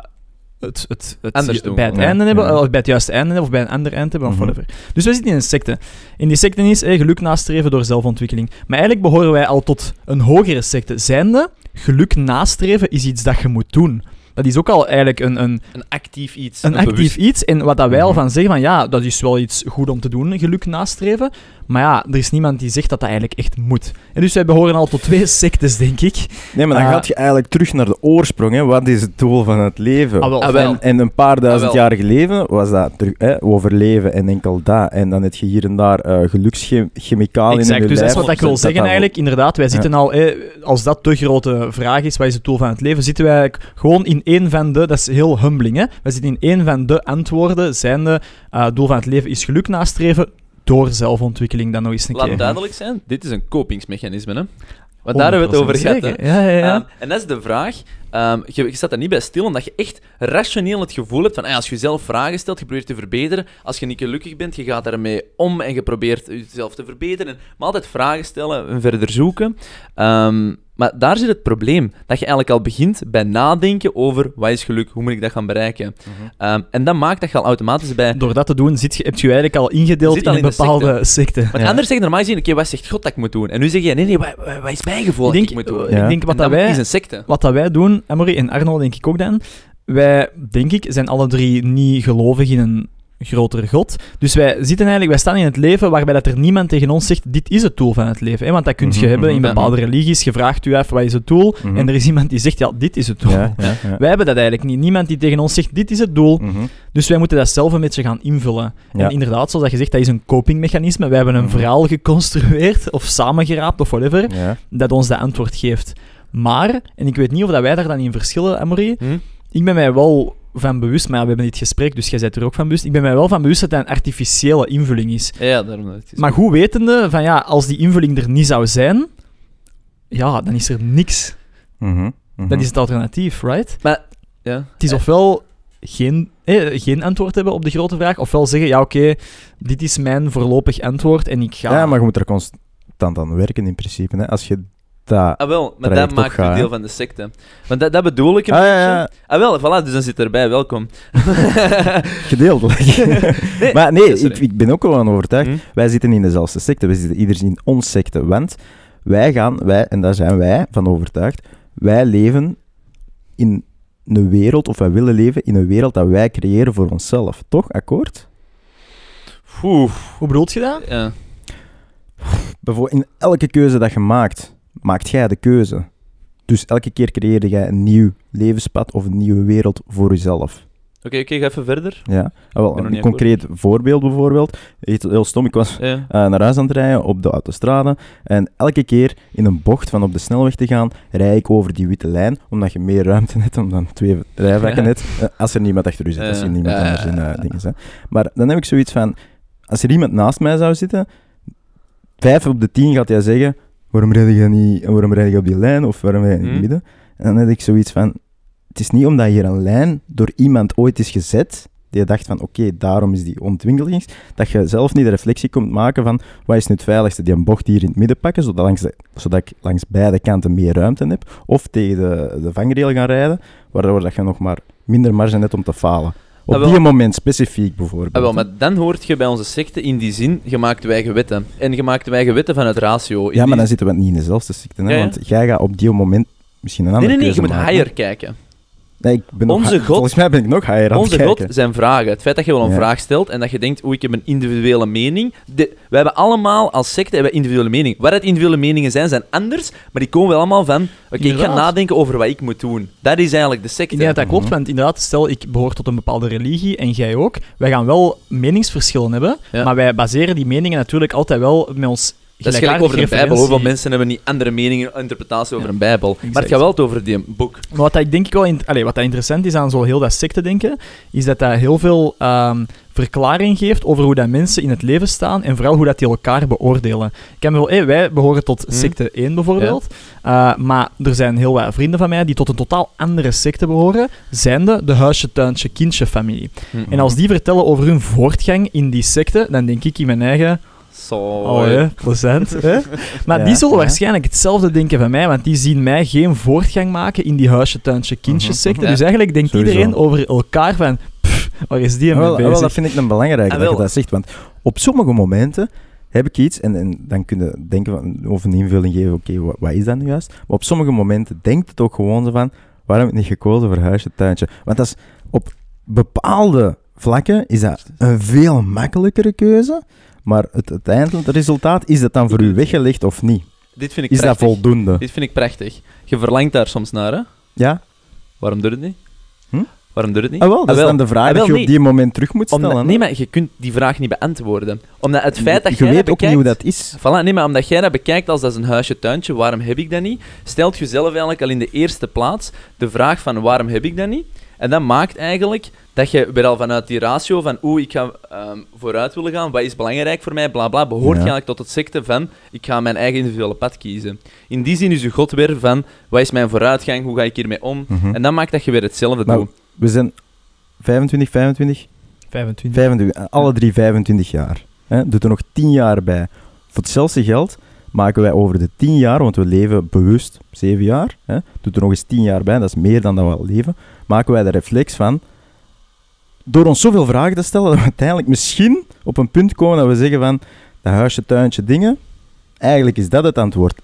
het, het, het Anders doen. bij het Ja, einde hebben, ja. of bij het juiste einde hebben, of bij een ander eind hebben, of Mhm. whatever. Dus wij zitten in een secte. In die secte is eh, geluk nastreven door zelfontwikkeling. Maar eigenlijk behoren wij al tot een hogere secte. Zijnde, geluk nastreven is iets dat je moet doen. Dat is ook al eigenlijk een, een, Een actief iets. een actief bewust- iets. En wat dat wij al Mhm. van zeggen, van ja, dat is wel iets goed om te doen, geluk nastreven. Maar ja, er is niemand die zegt dat dat eigenlijk echt moet. En dus wij behoren al tot twee sectes, denk ik. Nee, maar dan Eh, gaat je eigenlijk terug naar de oorsprong. Hè. Wat is het doel van het leven? Ah, wel, Ah, wel. En, en een paar duizend Ah, wel. jaar geleden was dat terug, hè, overleven en enkel dat. En dan heb je hier en daar eh gelukschemicaliën in Exact, je dus dat is wat ik wil zeggen eigenlijk. Inderdaad, wij zitten al, eh, als dat de grote vraag is, wat is het doel van het leven, zitten wij eigenlijk gewoon in één van de, dat is heel humbling, hè. Wij zitten in één van de antwoorden, zijnde, eh doel van het leven is geluk nastreven, door zelfontwikkeling dan nog eens een Laat keer. duidelijk zijn, dit is een kopingsmechanisme, hè. Want daar hebben we het over gehad. Ja, ja, ja. Ehm, en dat is de vraag. Ehm, je, je staat daar niet bij stil, omdat je echt rationeel het gevoel hebt van ah, als je jezelf vragen stelt, je probeert te verbeteren. Als je niet gelukkig bent, je gaat daarmee om en je probeert jezelf te verbeteren. En, maar altijd vragen stellen en verder zoeken. Ehm, maar daar zit het probleem. Dat je eigenlijk al begint bij nadenken over wat is geluk, hoe moet ik dat gaan bereiken. Mhm. Ehm, en dat maakt dat je al automatisch bij... Door dat te doen, zit je, heb je je eigenlijk al ingedeeld in al een in bepaalde secte. Want Ja. anders zeg je normaal gezien, oké, wat zegt God dat ik moet doen? En nu zeg je, nee, nee, wat, wat- is mijn gevoel Ik dat ik moet doen? ik denk wat dat dat wij... is een secte. Wat dat wij doen, Amory en Arno denk ik ook dan, wij, denk ik, zijn alle drie niet gelovig in een grotere God. Dus wij zitten eigenlijk, wij staan in het leven waarbij dat er niemand tegen ons zegt, dit is het doel van het leven. Hè? Want dat kun je Mhm, hebben in mhm. bepaalde religies. Je vraagt u even, wat is het doel? Mhm. En er is iemand die zegt, ja, dit is het doel. Ja, ja, ja. Wij hebben dat eigenlijk niet. Niemand die tegen ons zegt, dit is het doel. Mhm. Dus wij moeten dat zelf een beetje gaan invullen. Ja. En inderdaad, zoals dat je zegt, dat is een copingmechanisme. Wij hebben een Mhm. verhaal geconstrueerd, of samengeraapt, of whatever Ja. dat ons dat antwoord geeft. Maar, en ik weet niet of dat wij daar dan in verschillen, Amory, Hm? ik ben mij wel van bewust, maar ja, we hebben dit gesprek, dus jij bent er ook van bewust, ik ben mij wel van bewust dat dat een artificiële invulling is. Ja, daarom dat het is. Maar goed wetende, van ja, als die invulling er niet zou zijn, ja, dan is er niks. Mhm. Mhm. Dat is het alternatief, right? Ja. Het is ofwel geen, eh, geen antwoord hebben op de grote vraag, ofwel zeggen, ja oké, dit is mijn voorlopig antwoord en ik ga... Ja, maar je moet er constant aan werken in principe. Hè. Als je dat... Ah, wel, maar dat maakt u hè. deel van de secte. Want dat, dat bedoel ik een Ah, beetje. ja, ja, Ah, wel, voilà, dus dan zit erbij, welkom. gedeeltelijk. Nee, maar nee, ja, ik, ik ben ook wel aan overtuigd. Hm? Wij zitten in dezelfde secte, we zitten ieders in ons secte. Want wij gaan, wij, en daar zijn wij van overtuigd, wij leven in een wereld, of wij willen leven in een wereld dat wij creëren voor onszelf. Toch? Akkoord? Oeh, Hoe bedoelt je dat? ja. Bijvoorbeeld in elke keuze dat je maakt, maakt jij de keuze. Dus elke keer creëer jij een nieuw levenspad of een nieuwe wereld voor jezelf. Oké, oké, ga even verder. Ja? Ah, wel, een concreet voorbeeld bijvoorbeeld. Heel stom, ik was Ja. eh, naar huis aan het rijden op de autostrade. En elke keer in een bocht van op de snelweg te gaan, rij ik over die witte lijn, omdat je meer ruimte hebt, omdat je twee rijvakken Ja. hebt. Eh, als er niemand achter u zit, als er Ja. niemand anders in eh, dingen is. Maar dan heb ik zoiets van, als er iemand naast mij zou zitten, vijf op de tien gaat hij zeggen, waarom rijd je niet, waarom rijd je op die lijn, of waarom rijd je in het Hmm. midden? En dan heb ik zoiets van, het is niet omdat hier een lijn door iemand ooit is gezet, die je dacht van, oké, daarom is die ontwikkelings, dat je zelf niet de reflectie komt maken van, wat is nu het veiligste, die een bocht hier in het midden pakken, zodat, langs de- zodat ik langs beide kanten meer ruimte heb, of tegen de, de vangrail gaan rijden, waardoor dat je nog maar minder marge hebt om te falen. Op Ah, die moment specifiek bijvoorbeeld. Ah, wel, maar dan hoort je bij onze secte in die zin gemaakte wij wetten. En gemaakte wij wetten vanuit ratio. In ja, maar dan zitten we niet in dezelfde ziekte, hè, want jij gaat op die moment misschien een Nee, andere nee, nee, je keuze moet higher kijken. Nee, ik ben Onze God- Volgens mij ben ik nog higher Onze God zijn vragen. Het feit dat je wel een Ja. vraag stelt en dat je denkt, oeh, ik heb een individuele mening. De, wij hebben allemaal als secte hebben individuele mening. Waar het individuele meningen zijn, zijn anders, maar die komen wel allemaal van, oké, ik ga nadenken over wat ik moet doen. Dat is eigenlijk de secte. Denk dat klopt, Mhm. want inderdaad, stel ik behoor tot een bepaalde religie en jij ook. Wij gaan wel meningsverschillen hebben, Ja. maar wij baseren die meningen natuurlijk altijd wel met ons Dat is gelijk over de Bijbel. Hoeveel mensen hebben niet andere meningen, interpretatie over Ja, een Bijbel? Maar het gaat wel over die boek. Maar wat dat ik denk ik wel in, allee, wat dat interessant is aan zo heel dat secte denken, is dat dat heel veel ehm, verklaring geeft over hoe dat mensen in het leven staan en vooral hoe dat die elkaar beoordelen. Ik heb wel, hey, wij behoren tot Hm. secte 1 bijvoorbeeld, Eh, maar er zijn heel wat vrienden van mij die tot een totaal andere secte behoren, zijnde de huisje, tuintje, kindje familie. En als die vertellen over hun voortgang in die secte, dan denk ik in mijn eigen, Zo. oh hè, plezant, hè? Maar Ja, die zullen ja. waarschijnlijk hetzelfde denken van mij, want die zien mij geen voortgang maken in die huisje, tuintje, kindje Mhm, secte. mhm. Dus eigenlijk denkt Sowieso. iedereen over elkaar van, pff, waar is die Ah, mee wel, ah, wel, bezig? dat vind ik een belangrijke Ah, dat je wel. dat zegt. Want op sommige momenten heb ik iets, en, en dan kun je denken van, of een invulling geven, oké, wat, wat is dat nu juist? Maar op sommige momenten denkt het ook gewoon zo van, waarom heb ik niet gekozen voor huisje, tuintje? Want dat is, op bepaalde vlakken is dat een veel makkelijkere keuze, maar het uiteindelijke resultaat, is dat dan voor u weggelegd of niet? Dit vind ik Is dat voldoende? Dit vind ik prachtig. Je verlangt daar soms naar, hè? Ja? Waarom doe je het niet? Waarom doe je het niet? Ah, wel, dat Ah, is dan de vraag Ah, wel, dat je op die moment terug moet stellen. Omdat, nee, maar je kunt die vraag niet beantwoorden. Omdat het feit dat je jij weet dat ook niet hoe dat is. Voilà, nee, maar omdat jij dat bekijkt als dat is een huisje, tuintje, waarom heb ik dat niet? Stelt jezelf eigenlijk al in de eerste plaats de vraag van waarom heb ik dat niet? En dat maakt eigenlijk dat je weer al vanuit die ratio van oeh, ik ga ehm, vooruit willen gaan, wat is belangrijk voor mij, bla bla, behoort je Ja. eigenlijk tot het secte van ik ga mijn eigen individuele pad kiezen. In die zin is je God weer van wat is mijn vooruitgang, hoe ga ik hiermee om? Mhm. En dat maakt dat je weer hetzelfde Maar doet. We zijn 25, 25, 25. 25 eh, alle drie 25 jaar. Hè? Doe er nog 10 jaar bij. Voor hetzelfde geld maken wij over de 10 jaar, want we leven bewust 7 jaar, hè? doe er nog eens 10 jaar bij, dat is meer dan dat we al leven, maken wij de reflex van, door ons zoveel vragen te stellen, dat we uiteindelijk misschien op een punt komen dat we zeggen van, dat huisje, tuintje, dingen, eigenlijk is dat het antwoord.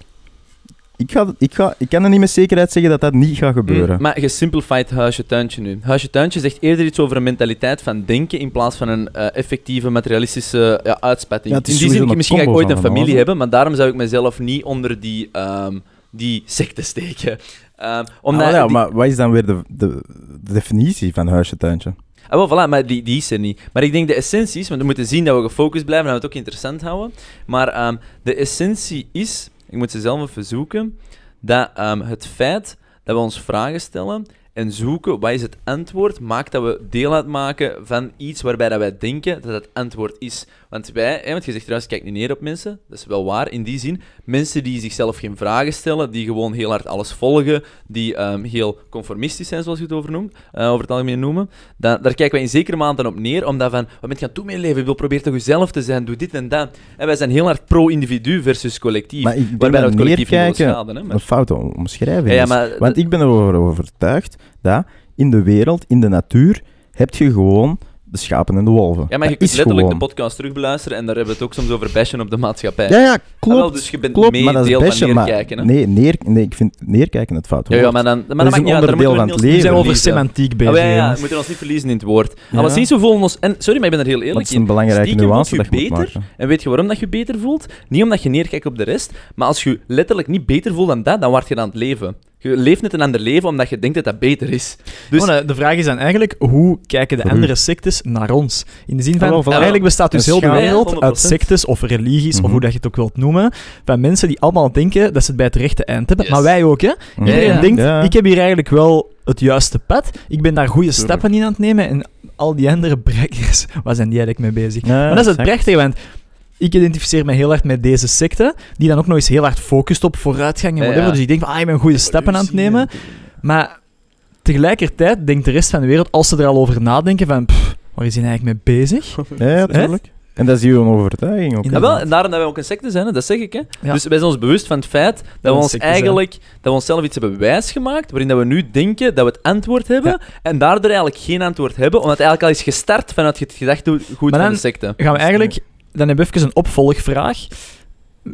Ik, ga, ik, ga, ik kan er niet met zekerheid zeggen dat dat niet gaat gebeuren. Mm, maar gesimplified huisje tuintje nu. Huisje tuintje zegt eerder iets over een mentaliteit van denken in plaats van een eh, effectieve materialistische ja, uitspatting. Ja, in die zin, misschien ga ik ooit een familie hebben, maar daarom zou ik mezelf niet onder die, ehm, die secte steken. Ehm, omdat Ah, ja, die- maar wat is dan weer de, de, de definitie van huisje, tuintje? Ah, wel, voilà, maar die, die is er niet. Maar ik denk de essentie is, want we moeten zien dat we gefocust blijven en dat we het ook interessant houden. Maar ehm, de essentie is, ik moet ze zelf even zoeken, dat ehm, het feit dat we ons vragen stellen en zoeken wat is het antwoord, maakt dat we deel uitmaken van iets waarbij dat wij denken dat het antwoord is. Want wij, hè, want je zegt trouwens, kijk niet neer op mensen, dat is wel waar in die zin. Mensen die zichzelf geen vragen stellen, die gewoon heel hard alles volgen, die ehm, heel conformistisch zijn, zoals je het over noemt, eh, over het algemeen noemen, dan, daar kijken wij in zekere mate op neer, omdat van, wat ben je aan met je leven? Je wil proberen toch jezelf te zijn, doe dit en dat. En wij zijn heel hard pro-individu versus collectief. Maar ik waarbij dat collectief neerkijken schaden. Hè, maar- een foute omschrijving Ja, ja, is. maar Want ik ben ervan overtuigd dat in de wereld, in de natuur, heb je gewoon de schapen en de wolven. Ja, maar je Dat kunt is letterlijk gewoon. de podcast terugbeluisteren en daar hebben we het ook soms over bashen op de maatschappij. Ja, ja, Ah, klopt. wel, dus je bent klopt, mee maar dat is deel bashen, neerkijken, hè? Nee, neer, nee, ik vind neerkijken het foute Ja, ja, woord. maar dan, maar dat is maakt een onderdeel van het ons We zijn leven. over semantiek Ah, bezig. maar ja, ja, we moeten ons niet verliezen in het woord. Ja. Alleszins, we voelen ons... En, sorry, maar ik ben er heel Dat eerlijk is in. een belangrijke Stiekem nuance dat je beter. maken. En weet je waarom dat je beter voelt? Niet omdat je neerkijkt op de rest, maar als je letterlijk niet beter voelt dan dat, dan word je aan het leven. Je leeft net een ander leven omdat je denkt dat dat beter is. Dus... Oh, de vraag is dan eigenlijk, hoe kijken de u. andere sectes naar ons? In de zin van, voilà. eigenlijk bestaat dus heel de wereld uit 100%. sectes of religies, of Mhm. hoe dat je het ook wilt noemen, van mensen die allemaal denken dat ze het bij het rechte eind hebben. Yes. Maar wij ook, hè? Mhm. Iedereen Ja, ja. denkt, Ja. ik heb hier eigenlijk wel het juiste pad, ik ben daar goede stappen in aan het nemen, en al die andere brekkers, waar zijn die eigenlijk mee bezig? Ja, maar dat is het prachtige, want ik identificeer me heel hard met deze secte, die dan ook nog eens heel hard focust op vooruitgang en whatever. ja. Dus ik denk van, ah, ik ben goede stappen aan het nemen. Maar tegelijkertijd denkt de rest van de wereld, als ze er al over nadenken, van pff, waar is hij eigenlijk mee bezig? Ja, ja, tuurlijk. En dat is hier een overtuiging ook. Ja, wel, en daarom dat wij ook een secte zijn, hè, dat zeg ik. Hè. Ja. Dus wij zijn ons bewust van het feit dat we ons zijn. eigenlijk dat we onszelf iets hebben wijsgemaakt, waarin dat we nu denken dat we het antwoord hebben, en daardoor eigenlijk geen antwoord hebben, omdat het eigenlijk al is gestart vanuit het gedachtegoed van de secte. Gaan we eigenlijk, dan hebben we even een opvolgvraag.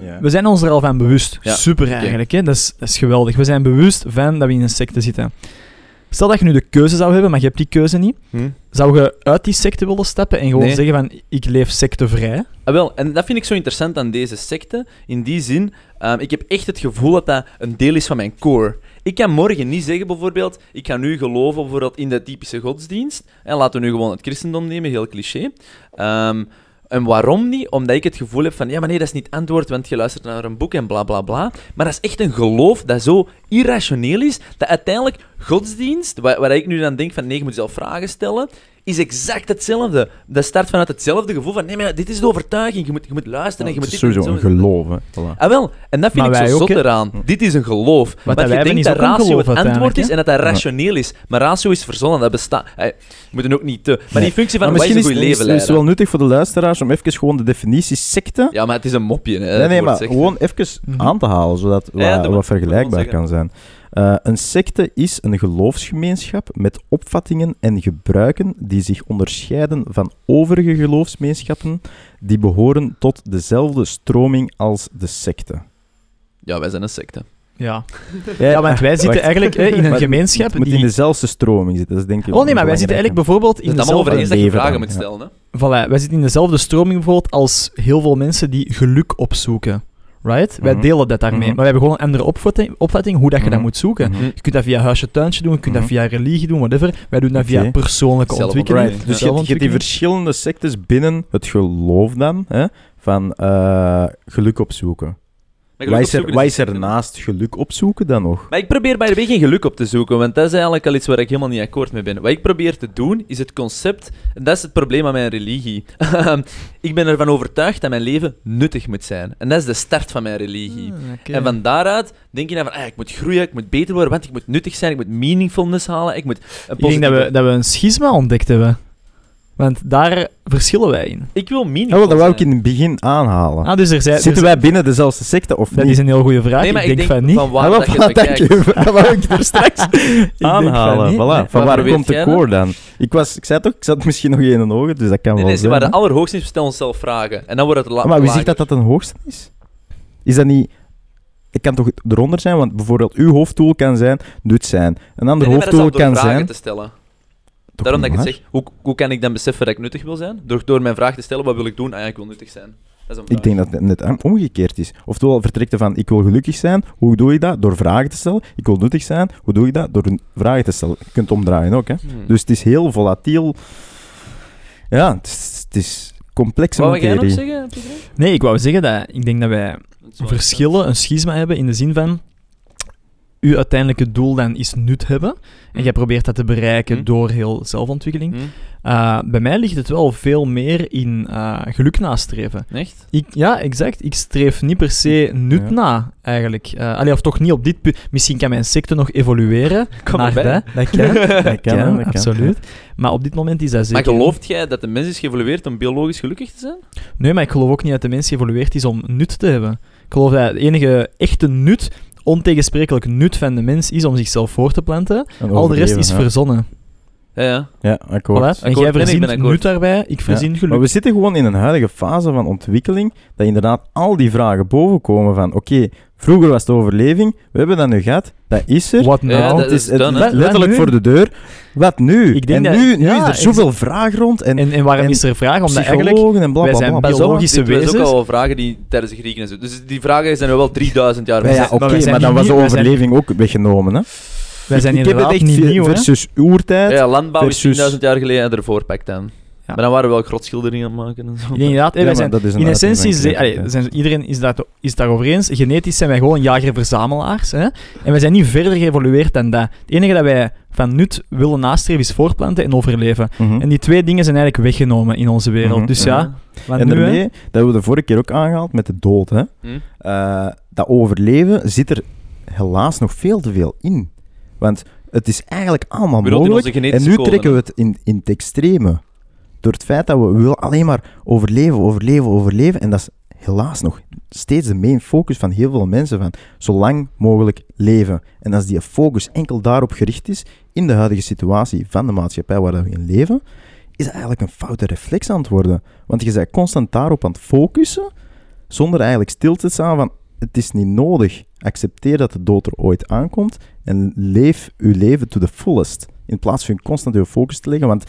Ja. We zijn ons er al van bewust. Ja, Super eigenlijk, hè? Dat, is, dat is geweldig. We zijn bewust van dat we in een secte zitten. Stel dat je nu de keuze zou hebben, maar je hebt die keuze niet. Hm. Zou je uit die secte willen stappen en gewoon Nee. zeggen van, ik leef sectevrij? Ah, wel, en dat vind ik zo interessant aan deze secte. In die zin, ehm, ik heb echt het gevoel dat dat een deel is van mijn core. Ik kan morgen niet zeggen, bijvoorbeeld, ik ga nu geloven bijvoorbeeld in de typische godsdienst. En laten we nu gewoon het christendom nemen, heel cliché. Ehm, en waarom niet? Omdat ik het gevoel heb van, ja, maar nee, dat is niet antwoord, want je luistert naar een boek en bla bla bla. Maar dat is echt een geloof dat zo irrationeel is, dat uiteindelijk godsdienst, waar, waar ik nu dan denk van, nee, je moet zelf vragen stellen, is exact hetzelfde. Dat start vanuit hetzelfde gevoel van, nee, maar dit is de overtuiging, je moet, je moet luisteren en je het moet is dit sowieso zo. een geloof. Hè. Voilà. Ah, wel. En dat vind Maar ik wij zo zot eraan. Dit is een geloof. Want je denkt dat ratio geloof het antwoord is en dat dat rationeel is. Maar ratio is verzonnen, dat bestaat... Eh, We moeten ook niet te... Maar die functie van Maar wat is misschien een is goed het leven is, is wel nuttig voor de luisteraars om even gewoon de definitie secte... Ja, maar het is een mopje, hè. nee, het nee, maar gewoon even Mhm. aan te halen, zodat het wat, maar. vergelijkbaar maar kan zijn. Eh, een secte is een geloofsgemeenschap met opvattingen en gebruiken die zich onderscheiden van overige geloofsgemeenschappen die behoren tot dezelfde stroming als de secte. Ja, wij zijn een secte. Ja. Ja, want wij zitten Wacht. eigenlijk hè, in een Maar gemeenschap Het moet die... in dezelfde stroming zitten, dat is denk ik Oh nee, maar wij zitten eigenlijk bijvoorbeeld in Het is allemaal over dezelfde... eens dat je vragen moet ja. stellen, hè. Voilà, wij zitten in dezelfde stroming bijvoorbeeld als heel veel mensen die geluk opzoeken. Right? Wij Mhm. delen dat daarmee. Mhm. Maar we hebben gewoon een andere opvatting, opvatting hoe dat je dat Mhm. moet zoeken. Je kunt dat via huisje tuintje doen, je kunt dat via religie doen, whatever. Wij doen dat via persoonlijke ontwikkeling. Right. Dus je, hebt- je hebt die verschillende sectes binnen het geloof dan, hè, van eh, geluk opzoeken. Maar Wat geluk is, er, wat is er naast geluk opzoeken dan nog? Maar ik probeer bij de weg geen geluk op te zoeken, want dat is eigenlijk al iets waar ik helemaal niet akkoord mee ben. Wat ik probeer te doen, is het concept... En dat is het probleem aan mijn religie. ik ben ervan overtuigd dat mijn leven nuttig moet zijn. En dat is de start van mijn religie. Ah. En van daaruit denk je dan van, ah, ik moet groeien, ik moet beter worden, want ik moet nuttig zijn, ik moet meaningfulness halen, ik moet... Een Ik denk dat we, dat we een schisma ontdekt hebben. Want daar verschillen wij in. Ik wil Ja, meaningful wel, dat wou ik in het begin aanhalen. Ah, dus er zijn... Zitten dus- wij binnen dezelfde secte of Dat niet? is een heel goede vraag. Nee, maar ik denk, van niet. van waar Ah, dat je voilà, het dank bekijkt. je. Dat wou ik er straks van aanhalen. Voilà. Van Maar waar komt de dat? koor dan? Ik, was, ik zei toch, ik zat misschien nog in een ogen, dus dat kan Nee, wel nee, zijn. waren de allerhoogste, we stellen onszelf vragen. En dan wordt het la- Ah, maar wie lager. zegt dat dat een hoogste is? Is dat niet... Het kan toch eronder zijn? Want bijvoorbeeld uw hoofddoel kan zijn nut zijn. Een ander Nee, maar dat is kan vragen zijn... te stellen. Daarom dat ik het zeg. Hoe, hoe kan ik dan beseffen dat ik nuttig wil zijn? Door, door mijn vraag te stellen, wat wil ik doen? Ah ja, ik wil nuttig zijn. Dat is een vraag. Ik denk dat het net omgekeerd is. Oftewel, vertrekt je van ik wil gelukkig zijn. Hoe doe je dat? Door vragen te stellen. Ik wil nuttig zijn. Hoe doe je dat? Door een- vragen te stellen. Je kunt omdraaien ook. Hè? Hmm. Dus het is heel volatiel. Ja, het is, het is complexe wil jij nog zeggen, Pieter? Nee, ik wou zeggen dat ik denk dat wij verschillen, een schisma hebben in de zin van... uw uiteindelijke doel dan is nut hebben. En jij probeert dat te bereiken Hm. door heel zelfontwikkeling. Hm? Uh, bij mij ligt het wel veel meer in uh, geluk nastreven. Echt? Ik, ja, exact. Ik streef niet per se nut Ja. na, eigenlijk. Uh, allee, of toch niet op dit punt. Misschien kan mijn secte nog evolueren Kom naar dat. Dat kan, dat kan, absoluut. Maar op dit moment is dat Maar zeker... gelooft jij dat de mens is geëvolueerd om biologisch gelukkig te zijn? Nee, maar ik geloof ook niet dat de mens geëvolueerd is om nut te hebben. Ik geloof dat het enige echte nut, ontegensprekelijk nut van de mens, is om zichzelf voor te planten. En Al de rest is verzonnen. Ja, ja. Ja, akkoord. Voilà. En jij verzint nut daarbij, ik verzin Ja. geluk. Maar we zitten gewoon in een huidige fase van ontwikkeling, dat inderdaad al die vragen bovenkomen van, oké, vroeger was het overleving, we hebben dat nu gehad, dat is er. Wat nou? Ja, dat het is het done, letterlijk nu? voor de deur. Wat nu? Ik denk en dat- nu, nu ja, is er zoveel vraag rond en, En, en waarom en is er vraag? Omdat eigenlijk... en bla wij bla zijn Biologische dit was ook wezens. al vragen die tijdens de Grieken en zo. Dus die vragen zijn er wel 3000 jaar Ja, oké, maar zijn dan was de zijn- overleving ook weggenomen. Hè? Wij zijn ik, ik heb het inderdaad echt niet nieuw, hè? versus oertijd. Ja, landbouw versus- is 10.000 jaar geleden en ervoor pak dan. Ja. Maar dan waren we wel grotschilderingen aan het maken en zo. Inderdaad, Ja, wij maar zijn, dat is een in essentie, zijn, iedereen is, dat, is het daarover eens. Genetisch zijn wij gewoon jager-verzamelaars. Hè? En wij zijn niet verder geëvolueerd dan dat. Het enige dat wij van nut willen nastreven is voortplanten en overleven. Mhm. En die twee dingen zijn eigenlijk weggenomen in onze wereld. Mhm. Dus ja, wat En daarmee, dat hebben we de vorige keer ook aangehaald met de dood. Hè? Eh, dat overleven zit er helaas nog veel te veel in. Want het is eigenlijk allemaal bedoel, mogelijk. En nu code, trekken we het in, in het extreme. Door het feit dat we willen alleen maar overleven, overleven, overleven. En dat is helaas nog steeds de main focus van heel veel mensen. Van zo lang mogelijk leven. En als die focus enkel daarop gericht is, in de huidige situatie van de maatschappij waar we in leven, is dat eigenlijk een foute reflex aan het worden. Want je bent constant daarop aan het focussen, zonder eigenlijk stil te staan van het is niet nodig. Accepteer dat de dood er ooit aankomt en leef uw leven to the fullest. In plaats van constant uw focus te leggen. Want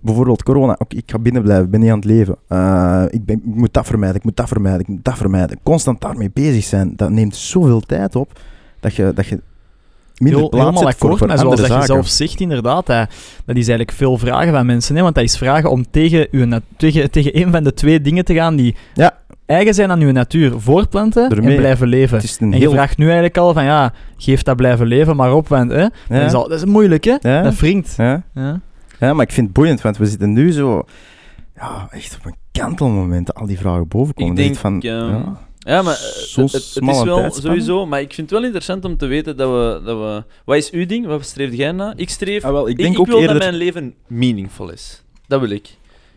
bijvoorbeeld corona, oké, ik ga binnen blijven, ik ben niet aan het leven. Eh, ik, ben, ik moet dat vermijden, ik moet dat vermijden, ik moet dat vermijden. Constant daarmee bezig zijn, dat neemt zoveel tijd op dat je, dat je minder Heel, plaats hebt voor, zoals dat je zelf zegt, inderdaad, dat, dat is eigenlijk veel vragen van mensen. Hè? Want dat is vragen om tegen, uw tegen, tegen een van de twee dingen te gaan die Ja. Eigen zijn aan uw natuur. Voorplanten Daarmee. en blijven leven. Het is een En heel... je vraagt nu eigenlijk al van, ja, geef dat blijven leven maar op, want hè, dat, Ja. is al, dat is moeilijk, hè? Ja. Dat wringt. Ja. Ja. Ja, maar ik vind het boeiend, want we zitten nu zo... Ja, echt op een kantelmoment dat al die vragen boven komen. Ik denk, van, ehm, ja, Ja, maar eh, Zo het, het, het smal is wel sowieso... Maar ik vind het wel interessant om te weten dat we... Dat we wat is uw ding? Wat streef jij na? Ik streef... Ah, wel, ik ik, denk ik ook wil eerder... dat mijn leven meaningful is. Dat wil ik.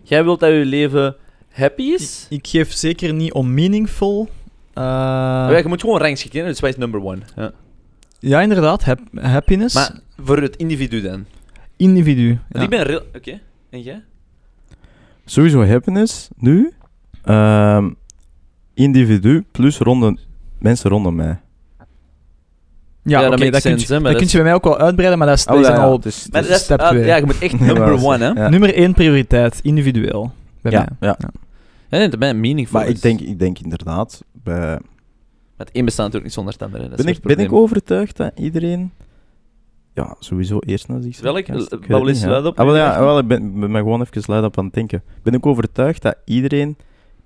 Jij wilt dat je leven happy is? Ik geef zeker niet om meaningful. eh, je moet gewoon rangschikken, hè, dus wij is number one. Ja. ja, inderdaad, hap- happiness. Maar voor het individu dan. individu. Ja. ik ben real... Oké. En jij? Sowieso happiness, nu. Ehm, individu plus ronde, mensen rondom mij. Ja, Ja, dat oké, dat, kun je, sense, hè, maar dat dat kun je bij mij ook wel uitbreiden, maar dat is, Oh, ja, al dus- Maar dus- dat is, step ah, ja, je moet echt number one, hè. ja. nummer één prioriteit, individueel. Bij ja, mij. ja. Nee, dat ben meaningful Maar is. ik denk, ik denk inderdaad, bij, Het één bestaat natuurlijk niet zonder het andere. Dat is ben, ik, ben ik overtuigd dat iedereen... Ja, sowieso eerst naar zichzelf Welk? eens luid op, Ah, wel, ja, wel, ik ben, ben me gewoon even luid op aan het denken. Ben ik overtuigd dat iedereen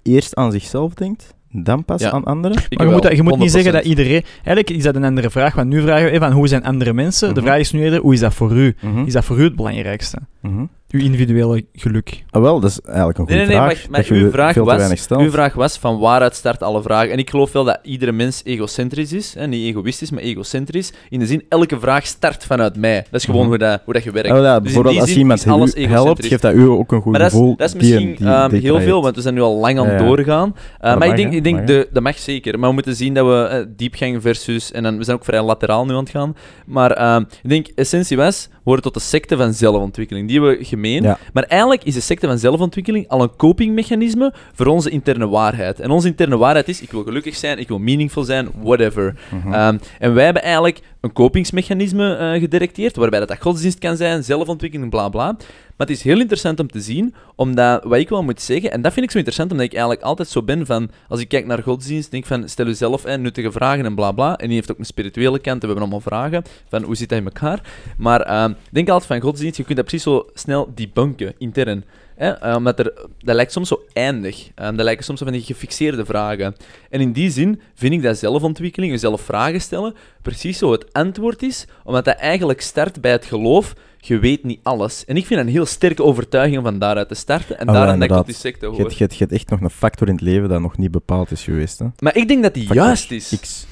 eerst aan zichzelf denkt, dan pas Ja. aan anderen? Ik Maar je moet, dat- je moet niet zeggen dat 100%. iedereen... Eigenlijk is dat een andere vraag, want nu vragen we even van hoe zijn andere mensen. De Mhm. vraag is nu eerder, hoe is dat voor u? Mhm, Is dat voor u het belangrijkste? mhm. Uw individuele geluk. Ah, wel, dat is eigenlijk een goede Nee, nee, nee, vraag. maar, maar dat je uw, vraag veel te was, weinig stelt. uw vraag was van waaruit start alle vragen. En ik geloof wel dat iedere mens egocentrisch is. Hè? Niet egoïstisch, maar egocentrisch. In de zin, elke vraag start vanuit mij. Dat is gewoon Mhm. hoe, dat, hoe dat je werkt. Ah, ja, Dus bijvoorbeeld als iemand alles u helpt, geeft dat u ook een goed Maar dat is, gevoel. dat is misschien die- ehm, die heel veel, want we zijn nu al lang aan het ja. doorgaan. Uh, dat maar ik denk, ik denk mag, de, dat mag zeker. Maar we moeten zien dat we eh, diepgang versus... En dan, we zijn ook vrij lateraal nu aan het gaan. Maar ehm, ik denk, essentie was, we horen tot de secte van zelfontwikkeling. Die hebben we gemeen. Ja. Maar eigenlijk is de secte van zelfontwikkeling al een copingmechanisme voor onze interne waarheid. En onze interne waarheid is, ik wil gelukkig zijn, ik wil meaningful zijn, whatever. Mhm. Ehm, en wij hebben eigenlijk een kopingsmechanisme eh gedirecteerd, waarbij dat, godsdienst kan zijn, zelfontwikkeling, bla bla. Maar het is heel interessant om te zien, omdat wat ik wel moet zeggen, en dat vind ik zo interessant, omdat ik eigenlijk altijd zo ben van, als ik kijk naar godsdienst, denk ik van, stel jezelf eh, nuttige vragen en bla bla. En die heeft ook een spirituele kant, en we hebben allemaal vragen, van hoe zit dat in elkaar. Maar ik denk altijd van godsdienst, je kunt dat precies zo snel debunken, intern. Hè? Eh, omdat er, dat lijkt soms zo eindig. Eh, dat lijken soms zo van die gefixeerde vragen. En in die zin vind ik dat zelfontwikkeling, jezelf vragen stellen, precies zo het antwoord is, omdat dat eigenlijk start bij het geloof, je weet niet alles. En ik vind dat een heel sterke overtuiging om van daaruit te starten en Ah, daarom dat ik tot die secte hoor. je hebt- je hebt echt nog een factor in het leven dat nog niet bepaald is geweest. Hè? Maar ik denk dat die Factor juist is. X.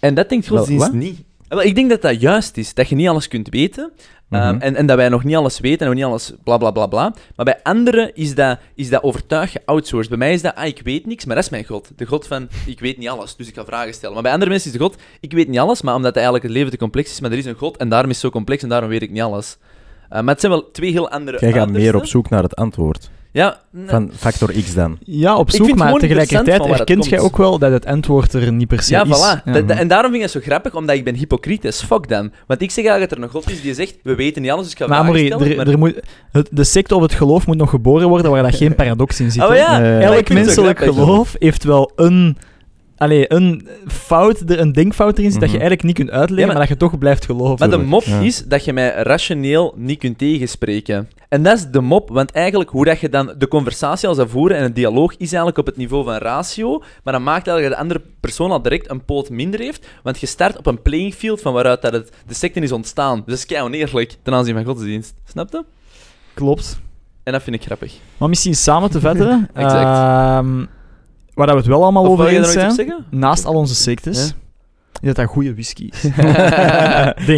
En dat denkt godsdienst wat? niet. Wel, Ik denk dat dat juist is, dat je niet alles kunt weten. Ehm, Mhm. en, en dat wij nog niet alles weten en nog niet alles bla bla bla bla. Maar bij anderen is dat, is dat overtuig geoutsourced. Bij mij is dat, ah, ik weet niks, maar dat is mijn God. De God van, ik weet niet alles, dus ik ga vragen stellen. Maar bij andere mensen is de God, ik weet niet alles, maar omdat eigenlijk het leven te complex is, maar er is een God en daarom is het zo complex en daarom weet ik niet alles. Eh, maar het zijn wel twee heel andere Jij gaat meer op zoek naar het antwoord. Ja, Van factor X dan. Ja, op zoek, maar tegelijkertijd erkent jij ook wel dat het antwoord er niet per se Ja, is. voilà. Ja. Dat- en daarom vind ik het zo grappig, omdat ik ben hypocriet as fuck dan. Want ik zeg eigenlijk dat er een God is die zegt, we weten niet alles, dus ik ga Maar stellen. er, maar- er moet, het, de secte of het geloof moet nog geboren worden waar dat geen paradox in zit. Oh ja, Eh, Elk menselijk grappig. geloof heeft wel een, allee, een fout, er- een denkfout erin zit dat je Mhm. eigenlijk niet kunt uitleggen, Ja, maar, dat je toch blijft geloven. Maar de mop Ja. is dat je mij rationeel niet kunt tegenspreken. En dat is de mop, want eigenlijk hoe dat je dan de conversatie al zou voeren en het dialoog is eigenlijk op het niveau van ratio, maar dat maakt eigenlijk dat de andere persoon al direct een poot minder heeft, want je start op een playing field van waaruit dat het, de secte is ontstaan. Dus dat is kei oneerlijk ten aanzien van godsdienst. Snap je? Klopt. En dat vind ik grappig. Maar misschien samen te vetten, Exact. ehm, waar dat we het wel allemaal Of over eens zijn, naast al onze sectes, Ja. is dat dat goede whisky is.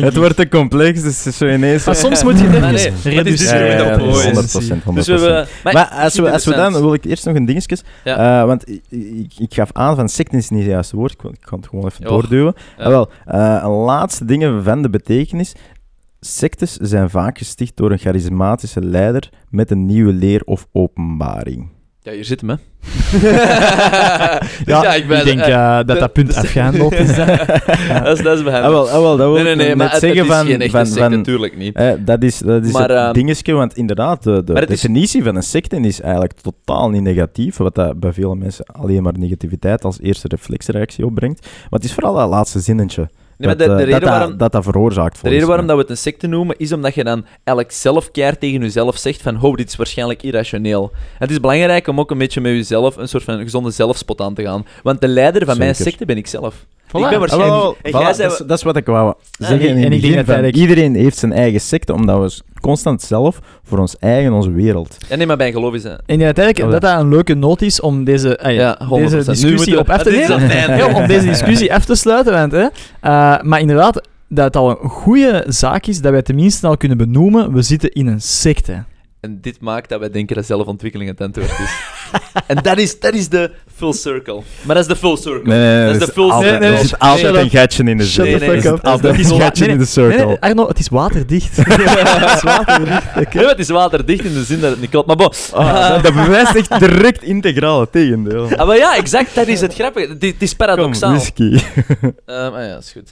Het wordt te complex, dus zo ineens... Maar soms moet je het even nee, het is dus Ja, ja, ja, opgooien. 100%. 100%. Dus we hebben... Maar, Maar, als, we, als we dan, wil ik eerst nog een dingetje. Ja. Eh, want ik, ik, ik gaf aan van secten is niet het juiste woord. Ik, ik kan het gewoon even doorduwen. Ja. Ah, wel, eh, een laatste ding van de betekenis. Sectes zijn vaak gesticht door een charismatische leider met een nieuwe leer of openbaring. Ja, hier zit hem, hè. Dus Ja, ik, ben, ik denk eh, dat dat punt afgehandeld is. dat, is, dat is bij hem. Ah, wel, ah, wel, dat wil nee, nee, nee, maar het, zeggen het van... geen van, secte, van natuurlijk niet. eh, dat is, dat is Maar, het ehm, dingetje, want inderdaad, de, de is- definitie van een secte is eigenlijk totaal niet negatief, wat dat bij vele mensen alleen maar negativiteit als eerste reflexreactie opbrengt. Maar het is vooral dat laatste zinnetje Nee, maar dat, de, de eh, reden dat, waarom... dat dat veroorzaakt De reden waarom dat we het een secte noemen, is omdat je dan eigenlijk zelf keihard tegen jezelf zegt van oh, dit is waarschijnlijk irrationeel. En het is belangrijk om ook een beetje met jezelf een soort van gezonde zelfspot aan te gaan. Want de leider van mijn secte ben ik zelf. Voilà. Ik ben Ah, waarschijnlijk... wel, en voilà, jij zei... dat, is, dat is wat ik wou zeggen. en- in het en ik denk dat Iedereen heeft zijn eigen secte, omdat we constant zelf voor ons eigen, onze wereld. Ja, nee, maar bij geloof is dat... En uiteindelijk Oh, ja. dat dat een leuke noot is om deze, ah, Ja, 100%. deze discussie op af te Dit is nemen. om deze discussie af te sluiten. Want, hè, eh, maar inderdaad, dat het al een goede zaak is dat wij tenminste al kunnen benoemen, we zitten in een secte. En dit maakt dat wij denken dat zelfontwikkeling het antwoord is. en dat is, dat is de full circle. Maar dat is de full circle. nee, dat is de full altijd, circle. nee, nee, er zit altijd shut een gatje in de the nee, nee, altijd een is nee, in de nee, circle. nee, Arno, het is waterdicht. het is waterdicht. het is waterdicht in de zin dat het niet klopt. Maar bon. Ah, dat, dat bewijst echt direct integraal het tegendeel. Ah, maar ja, exact, dat is het grappige. Het het is Kom, paradoxaal. whisky. Ehm, ah ja, is goed.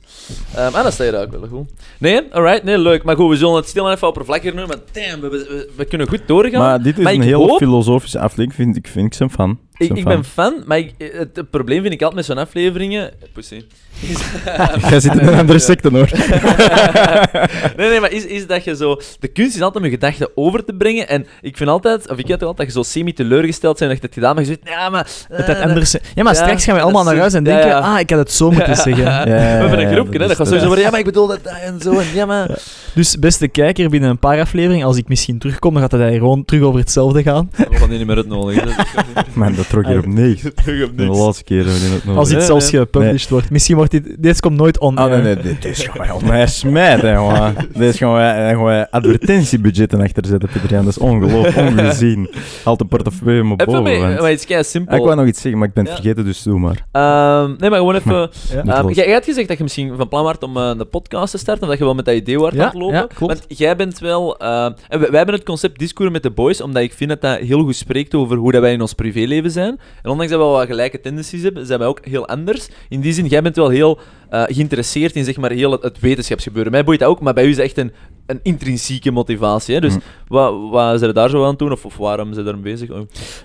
Ehm ah, dat sta je daar ook wel goed. Nee, alright, nee, leuk. Maar goed, we zullen het stil en even oppervlakkiger doen. Maar damn, we, we, we kunnen goed doorgaan. Maar dit is Maar een heel hoop- filosofische aflevering, vind ik. Vind ik zijn fan. Ik, ik ben fan, maar ik, het, het probleem vind ik altijd met zo'n afleveringen... Pussy. Jij zit in een andere secte, hoor. nee, nee, maar is, is dat je zo... De kunst is altijd om je gedachten over te brengen. En ik vind altijd, of ik heb altijd, dat je zo semi-teleurgesteld bent dat je het gedaan hebt. Maar je zegt, ja, maar... Dat eh, het anders... Ja, maar Ja, straks gaan we allemaal naar huis en denken, ja. ah, ik had het zo moeten zeggen. Ja, we hebben een groepje, hè. dat Dat gaat sowieso worden, ja, maar ik bedoel dat, en zo. En ja, maar... Dus beste kijker, binnen een paar afleveringen, als ik misschien terugkom, dan gaat het gewoon terug over hetzelfde gaan. We gaan die niet meer niet- Man, dat trok hier op niks. Terug op De niks. laatste keer hebben we het nog. Als iets zelfs nee. gepublished wordt. Misschien wordt dit... Dit komt nooit on Ah, nee, air. nee, dit dit is gewoon mij smijten, jongen. Dit is gewoon wij- gewoon advertentiebudgetten achter zetten, Pieter Jan. Dat is ongelooflijk, ongezien. Haalt de portefeuille maar Even boven. mee, want- maar het is kei Ah, ik simpel. wou nog iets zeggen, maar ik ben het Ja. vergeten, dus doe maar. Ehm, nee, maar gewoon even... Niet los. jij, jij had gezegd dat je misschien van plan was om eh, de podcast te starten, of dat je wel met dat idee was Ja, aan het lopen. ja, klopt. Want jij bent wel... ehm, en wij, wij hebben het concept Discours met de boys, omdat ik vind dat dat heel goed spreekt over hoe dat wij in ons privéleven zijn. En ondanks dat we wel gelijke tendencies hebben, zijn wij ook heel anders. In die zin, jij bent wel heel eh, geïnteresseerd in zeg maar, heel het, het wetenschapsgebeuren. Mij boeit dat ook, maar bij u is echt een, een intrinsieke motivatie. Hè? Dus Mm. wat, wat zijn daar zo aan doen, of, of waarom zijn er mee bezig? Oh.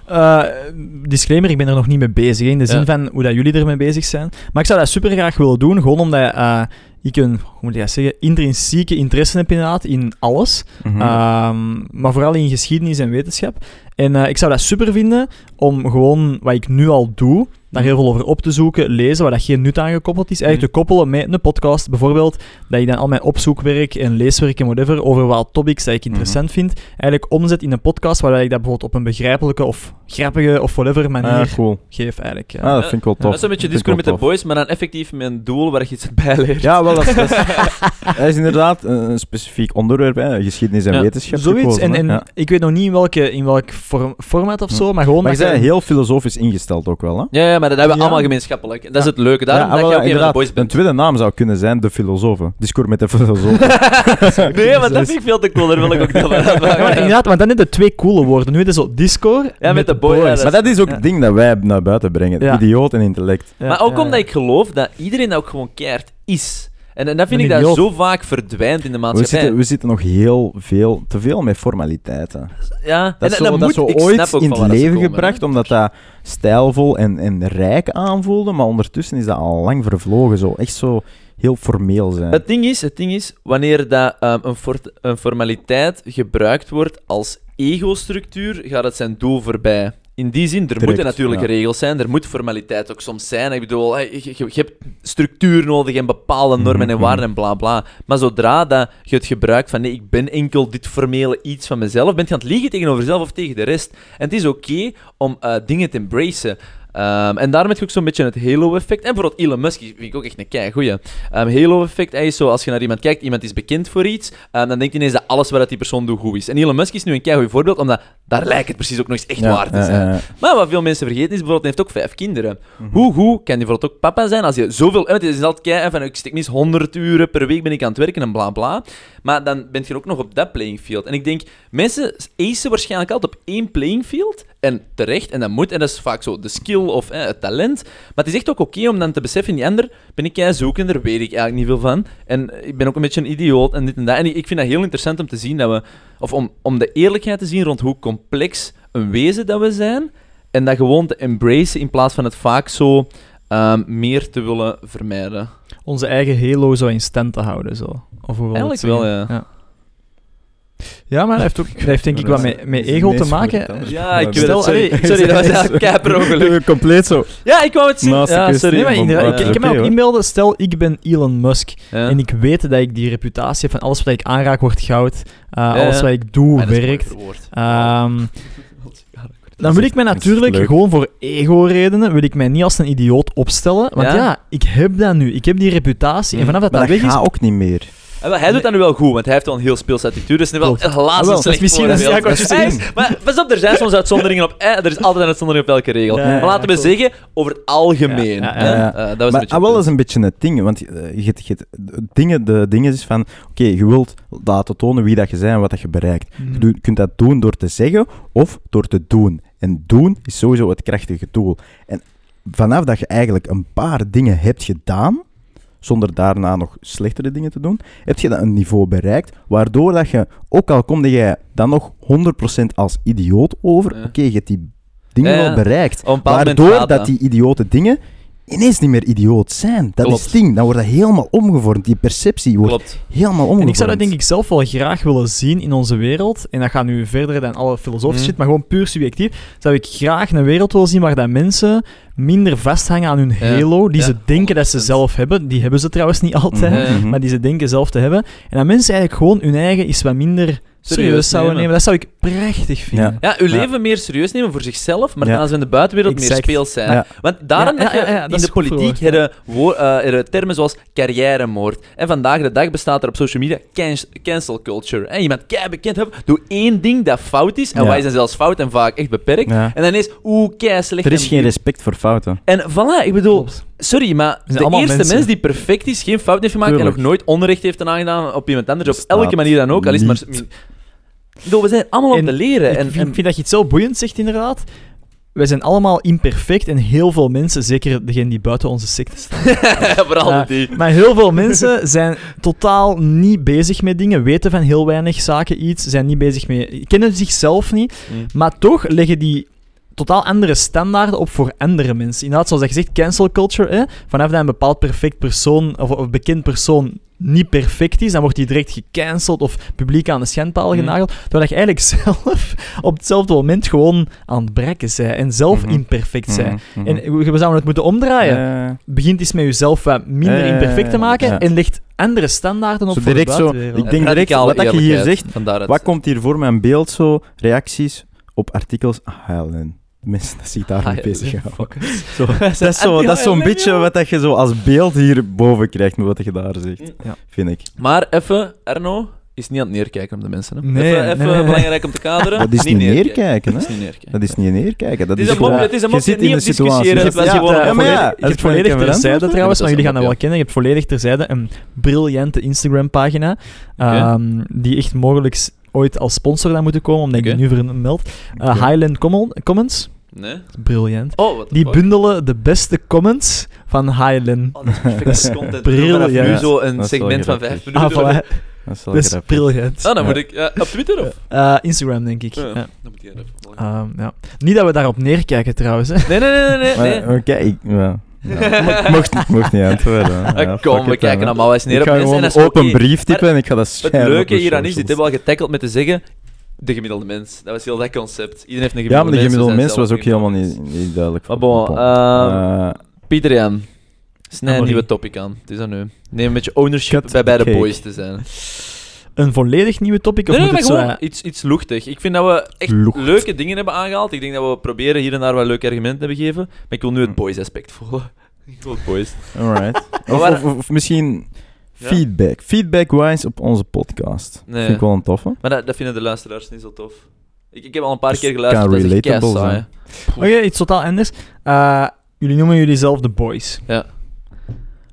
Eh, disclaimer, ik ben er nog niet mee bezig, in de zin Ja. van hoe dat jullie ermee bezig zijn. Maar ik zou dat super graag willen doen, gewoon omdat eh, ik een, hoe moet ik dat zeggen, intrinsieke interesse heb inderdaad in alles. Mhm. Ehm, maar vooral in geschiedenis en wetenschap. En eh, ik zou dat super vinden om gewoon wat ik nu al doe, daar heel veel over op te zoeken, lezen, waar dat geen nut aan gekoppeld is. Eigenlijk te koppelen met een podcast bijvoorbeeld, dat ik dan al mijn opzoekwerk en leeswerk en whatever over wat topics dat ik interessant vind, eigenlijk omzet in een podcast waar ik dat bijvoorbeeld op een begrijpelijke of grappige of whatever manier Ah, cool. geef eigenlijk. ja. Ah, dat vind ik wel tof. Dat is een beetje Discord met de boys, maar dan effectief met een doel waar je iets bij leert. Ja, wel, dat is, dat is, dat is inderdaad een, specifiek onderwerp, hè, geschiedenis en Ja, wetenschap. Zoiets, gekozen, en, en Ja. ik weet nog niet in, welke, in welk format of zo, maar gewoon Maar je bent heel filosofisch ingesteld ook wel, hè? Ja, ja, maar dat hebben we allemaal gemeenschappelijk. Dat is het leuke. Daarom Ja, dat wel, je ook een van de boys Een tweede naam zou kunnen zijn De Filosofen. Discord met de Filosofen. Nee, maar dat vind ik veel te cool. Daar wil ik ook Ja, maar inderdaad, want dan heb je twee coole woorden. Nu heb je zo Discord Ja, met de boy, ja, dat maar dat is ook het ding dat wij naar buiten brengen. Idioot en intellect. Ja, Maar ook omdat ik geloof dat iedereen dat ook gewoon keert is. En, en dat vind ik dat zo vaak verdwijnt in de We maatschappij. zitten, we zitten nog heel veel, te veel met formaliteiten. ja, Dat is en, zo, en dat is moet, zo ooit in het dat leven gebracht, hè. omdat dat stijlvol en, en rijk aanvoelde, maar ondertussen is dat al lang vervlogen. Zo. Echt zo heel formeel zijn. Het ding is, het ding is wanneer dat, ehm, een, fort- een formaliteit gebruikt wordt als ego-structuur, gaat het zijn doel voorbij. In die zin, er Direct, moeten natuurlijke ja. regels zijn, er moet formaliteit ook soms zijn. Ik bedoel, je, je- je hebt structuur nodig en bepaalde normen en Mhm, waarden en bla bla. Maar zodra dat je het gebruikt van nee, ik ben enkel dit formele iets van mezelf, ben je aan het liegen tegenover jezelf of tegen de rest. En het is oké om eh, dingen te embracen. Ehm, en daarom heb je ook zo'n beetje het halo-effect. En bijvoorbeeld Elon Musk vind ik ook echt een kei goeie. Ehm, halo-effect, hij is zo, als je naar iemand kijkt, iemand is bekend voor iets, ehm, dan denk je ineens dat alles wat die persoon doet goed is. En Elon Musk is nu een kei goed voorbeeld, omdat daar lijkt het precies ook nog eens echt Ja, waar te zijn. ja, ja. Maar wat veel mensen vergeten is, bijvoorbeeld, hij heeft ook vijf kinderen. Mhm. Hoe goed kan je bijvoorbeeld ook papa zijn als je zoveel... Het is altijd kei van, ik stek mis 100 uren per week ben ik aan het werken en bla bla. Maar dan ben je ook nog op dat playing field. En ik denk, mensen acen waarschijnlijk altijd op één playing field. En terecht, en dat moet. En dat is vaak zo de skill of het talent. Maar het is echt ook oké om dan te beseffen, die ander ben ik kei zoekender, weet ik eigenlijk niet veel van. En ik ben ook een beetje een idioot en dit en dat. En ik ik vind dat heel interessant om te zien dat we... Of om, om de eerlijkheid te zien rond hoe complex een wezen dat we zijn. En dat gewoon te embracen in plaats van het vaak zo ehm, meer te willen vermijden. Onze eigen halo zo in stand te houden. Zo. Of wil Eigenlijk wel, zeggen? ja. Ja, maar dat heeft, ook, dat heeft denk ik wat met, met ego te maken. Ja, ik het. Sorry, sorry dat was ja. Compleet zo. Ja, ik wou het zien. Ja, sorry. Nee, maar ik, eh, ik kan me oké, ook inbeelden, stel ik ben Elon Musk Ja. en ik weet dat ik die reputatie heb van alles wat ik aanraak wordt goud, uh, Ja, alles ja. wat ik doe werkt. verwoord. Dan wil ik mij dat natuurlijk gewoon voor ego-redenen wil ik mij niet als een idioot opstellen. Want Ja? ja, ik heb dat nu. Ik heb die reputatie. En Mm. vanaf dat Maar dat dat weg is... ook niet meer. Ah, wel, hij doet dat nu wel goed, want hij heeft wel een heel speels attitude. Dus nu wel helaas Ah, een dat is slecht misschien Hey, zegt. Maar pas op, er zijn soms uitzonderingen op. Eh, er is altijd een uitzondering op elke regel. Ja, ja, maar laten we zeggen, over het algemeen. Ja, ja, hè. ja. Eh, dat was maar een beetje ah, wel is een beetje het ding, want eh, je, je, dingen, de dingen is van, oké, je wilt laten tonen wie dat je bent en wat dat je bereikt. Mm. Je kunt dat doen door te zeggen of door te doen. En doen is sowieso het krachtige tool. En vanaf dat je eigenlijk een paar dingen hebt gedaan, zonder daarna nog slechtere dingen te doen, heb je dan een niveau bereikt, waardoor dat je, ook al komde jij dan nog 100% als idioot over, Ja. oké, je hebt die dingen Ja, bereikt. Waardoor gaat dat dat. die idiote dingen ineens niet meer idioot zijn. Dat Klopt. is het ding. Dan wordt dat helemaal omgevormd. Die perceptie wordt Klopt. helemaal omgevormd. En ik zou dat denk ik zelf wel graag willen zien in onze wereld. En dat gaat nu verder dan alle filosofische Mm. shit, maar gewoon puur subjectief. Zou ik graag een wereld willen zien waar dat mensen minder vasthangen aan hun Ja. halo, die Ja, ze denken dat ze 100%. zelf hebben. Die hebben ze trouwens niet altijd, Mhm, mhm. maar die ze denken zelf te hebben. En dat mensen eigenlijk gewoon hun eigen iets wat minder serieus, Serieus zouden nemen. nemen. Dat zou ik prachtig vinden. Ja, uw Ja. leven meer serieus nemen voor zichzelf, maar Ja. dan als we in de buitenwereld meer speels zijn. Ja. Want daarom ja, je ja, ja, dat in de politiek hebben eh, hebben termen zoals carrièremoord. En vandaag de dag bestaat er op social media can- cancel culture. En iemand kei bekend hebt, doe één ding dat fout is, en Ja. wij zijn zelfs fout en vaak echt beperkt. Ja. En dan is, oeh, kei slecht. Er is en- geen respect voor fouten. En voilà, ik bedoel, Klopt. sorry, maar de eerste mensen. mens die perfect is, geen fout heeft gemaakt en nog nooit onrecht heeft aangedaan op iemand anders, op elke manier dan ook, al is maar... Ik bedoel, we zijn allemaal om En te leren. Ik En, vind, en- vind dat je het zo boeiend zegt, inderdaad. Wij zijn allemaal imperfect en heel veel mensen, zeker degenen die buiten onze secte staan, Vooral die. Maar heel veel mensen zijn totaal niet bezig met dingen, weten van heel weinig zaken iets, zijn niet bezig met... kennen zichzelf niet, Mm. maar toch leggen die totaal andere standaarden op voor andere mensen. Inderdaad, zoals je zegt, cancel culture. Hè? Vanaf dat een bepaald perfect persoon of bekend persoon niet perfect is, dan wordt hij direct gecanceld of publiek aan de schendpaal Mhm. genageld. Terwijl je eigenlijk zelf op hetzelfde moment gewoon aan het brekken zij en zelf Mhm. imperfect zij. Mhm. En we zouden het moeten omdraaien. Eh, Begint eens met jezelf wat minder ja, imperfect te maken ja. en legt andere standaarden op Zo voor direct de zo, ik denk direct, wat dat je hier zegt, wat komt hier voor mijn beeld zo? Reacties op artikels. Ah, Helen. Mensen die zich daarmee Ah, bezig houden. Zo, dat is zo- dat is zo'n beetje wat dat je zo als beeld hierboven krijgt met wat je daar zegt. Ja. Vind ik. Maar even, Erno is niet aan het neerkijken op de mensen. Hè? Nee, even nee, even nee, nee. belangrijk om te kaderen. Dat is niet neerkijken, hè? Dat is niet neerkijken. Dat is niet neerkijken. Dat Het is een mop- het is een je mop, niet in op een situatie. discussiëren, Je gewoon- ja, maar volledig kan je terzijde trouwens, maar dat jullie gaan dat een wel kennen. Ik heb volledig terzijde een briljante Instagram-pagina, ehm, die echt mogelijk ooit als sponsor dan moeten komen, omdat ik nu vermeld. Uh, Oké. Highland Common- Comments, Nee? briljant. Oh, wat Die bundelen de beste comments van Highland. Oh, dat is perfecte content. Briljant. Vanaf nu Ja. zo een segment van vijf Ah, minuten. voilà. Dat is wel Dat is briljant. Ah, dan Ja. moet ik... ja, op Twitter of? Eh, Instagram, denk ik. Ja, Ja. Dan moet ik even volgen. Ehm, ja. Niet dat we daarop neerkijken, trouwens. Hè. Nee, nee, nee, nee. nee. Maar, Oké, ik... Ja. Ja. Ik mocht, ik mocht niet antwoorden. Ah, Ja, Kom, fuck we kijken allemaal eens neer Ik op ga mensen. En gewoon dat is open oké. brief typen en ik ga dat Het leuke hieraan is, dit hebben we al getackeld met te zeggen, de gemiddelde mens. Dat was heel dat concept. Iedereen heeft een Ja, gemiddelde maar de gemiddelde mens. mens was ook helemaal niet, duidelijk. Maar voor- bon, mens. Pieter Jan, snij een nieuwe topic aan. Het is aan u. Neem een beetje ownership Cut bij beide cake. boys te zijn. Een volledig nieuwe topic? Of Nee, nee, moet maar het zo... iets, iets luchtig. Ik vind dat we echt Lucht. leuke dingen hebben aangehaald. Ik denk dat we proberen hier en daar wel leuke argumenten hebben gegeven. Maar ik wil nu het Hm. boys aspect volgen. Ik wil het boys. Alright. Of, of misschien Ja? feedback. Feedback-wise op onze podcast. Nee. Vind ik wel een toffe. Maar dat, dat vinden de luisteraars niet zo tof. Ik, ik heb al een paar Dus keer geluisterd. kan Dat is zijn. Oké, iets totaal anders. Eh, jullie noemen jullie zelf de boys. Ja.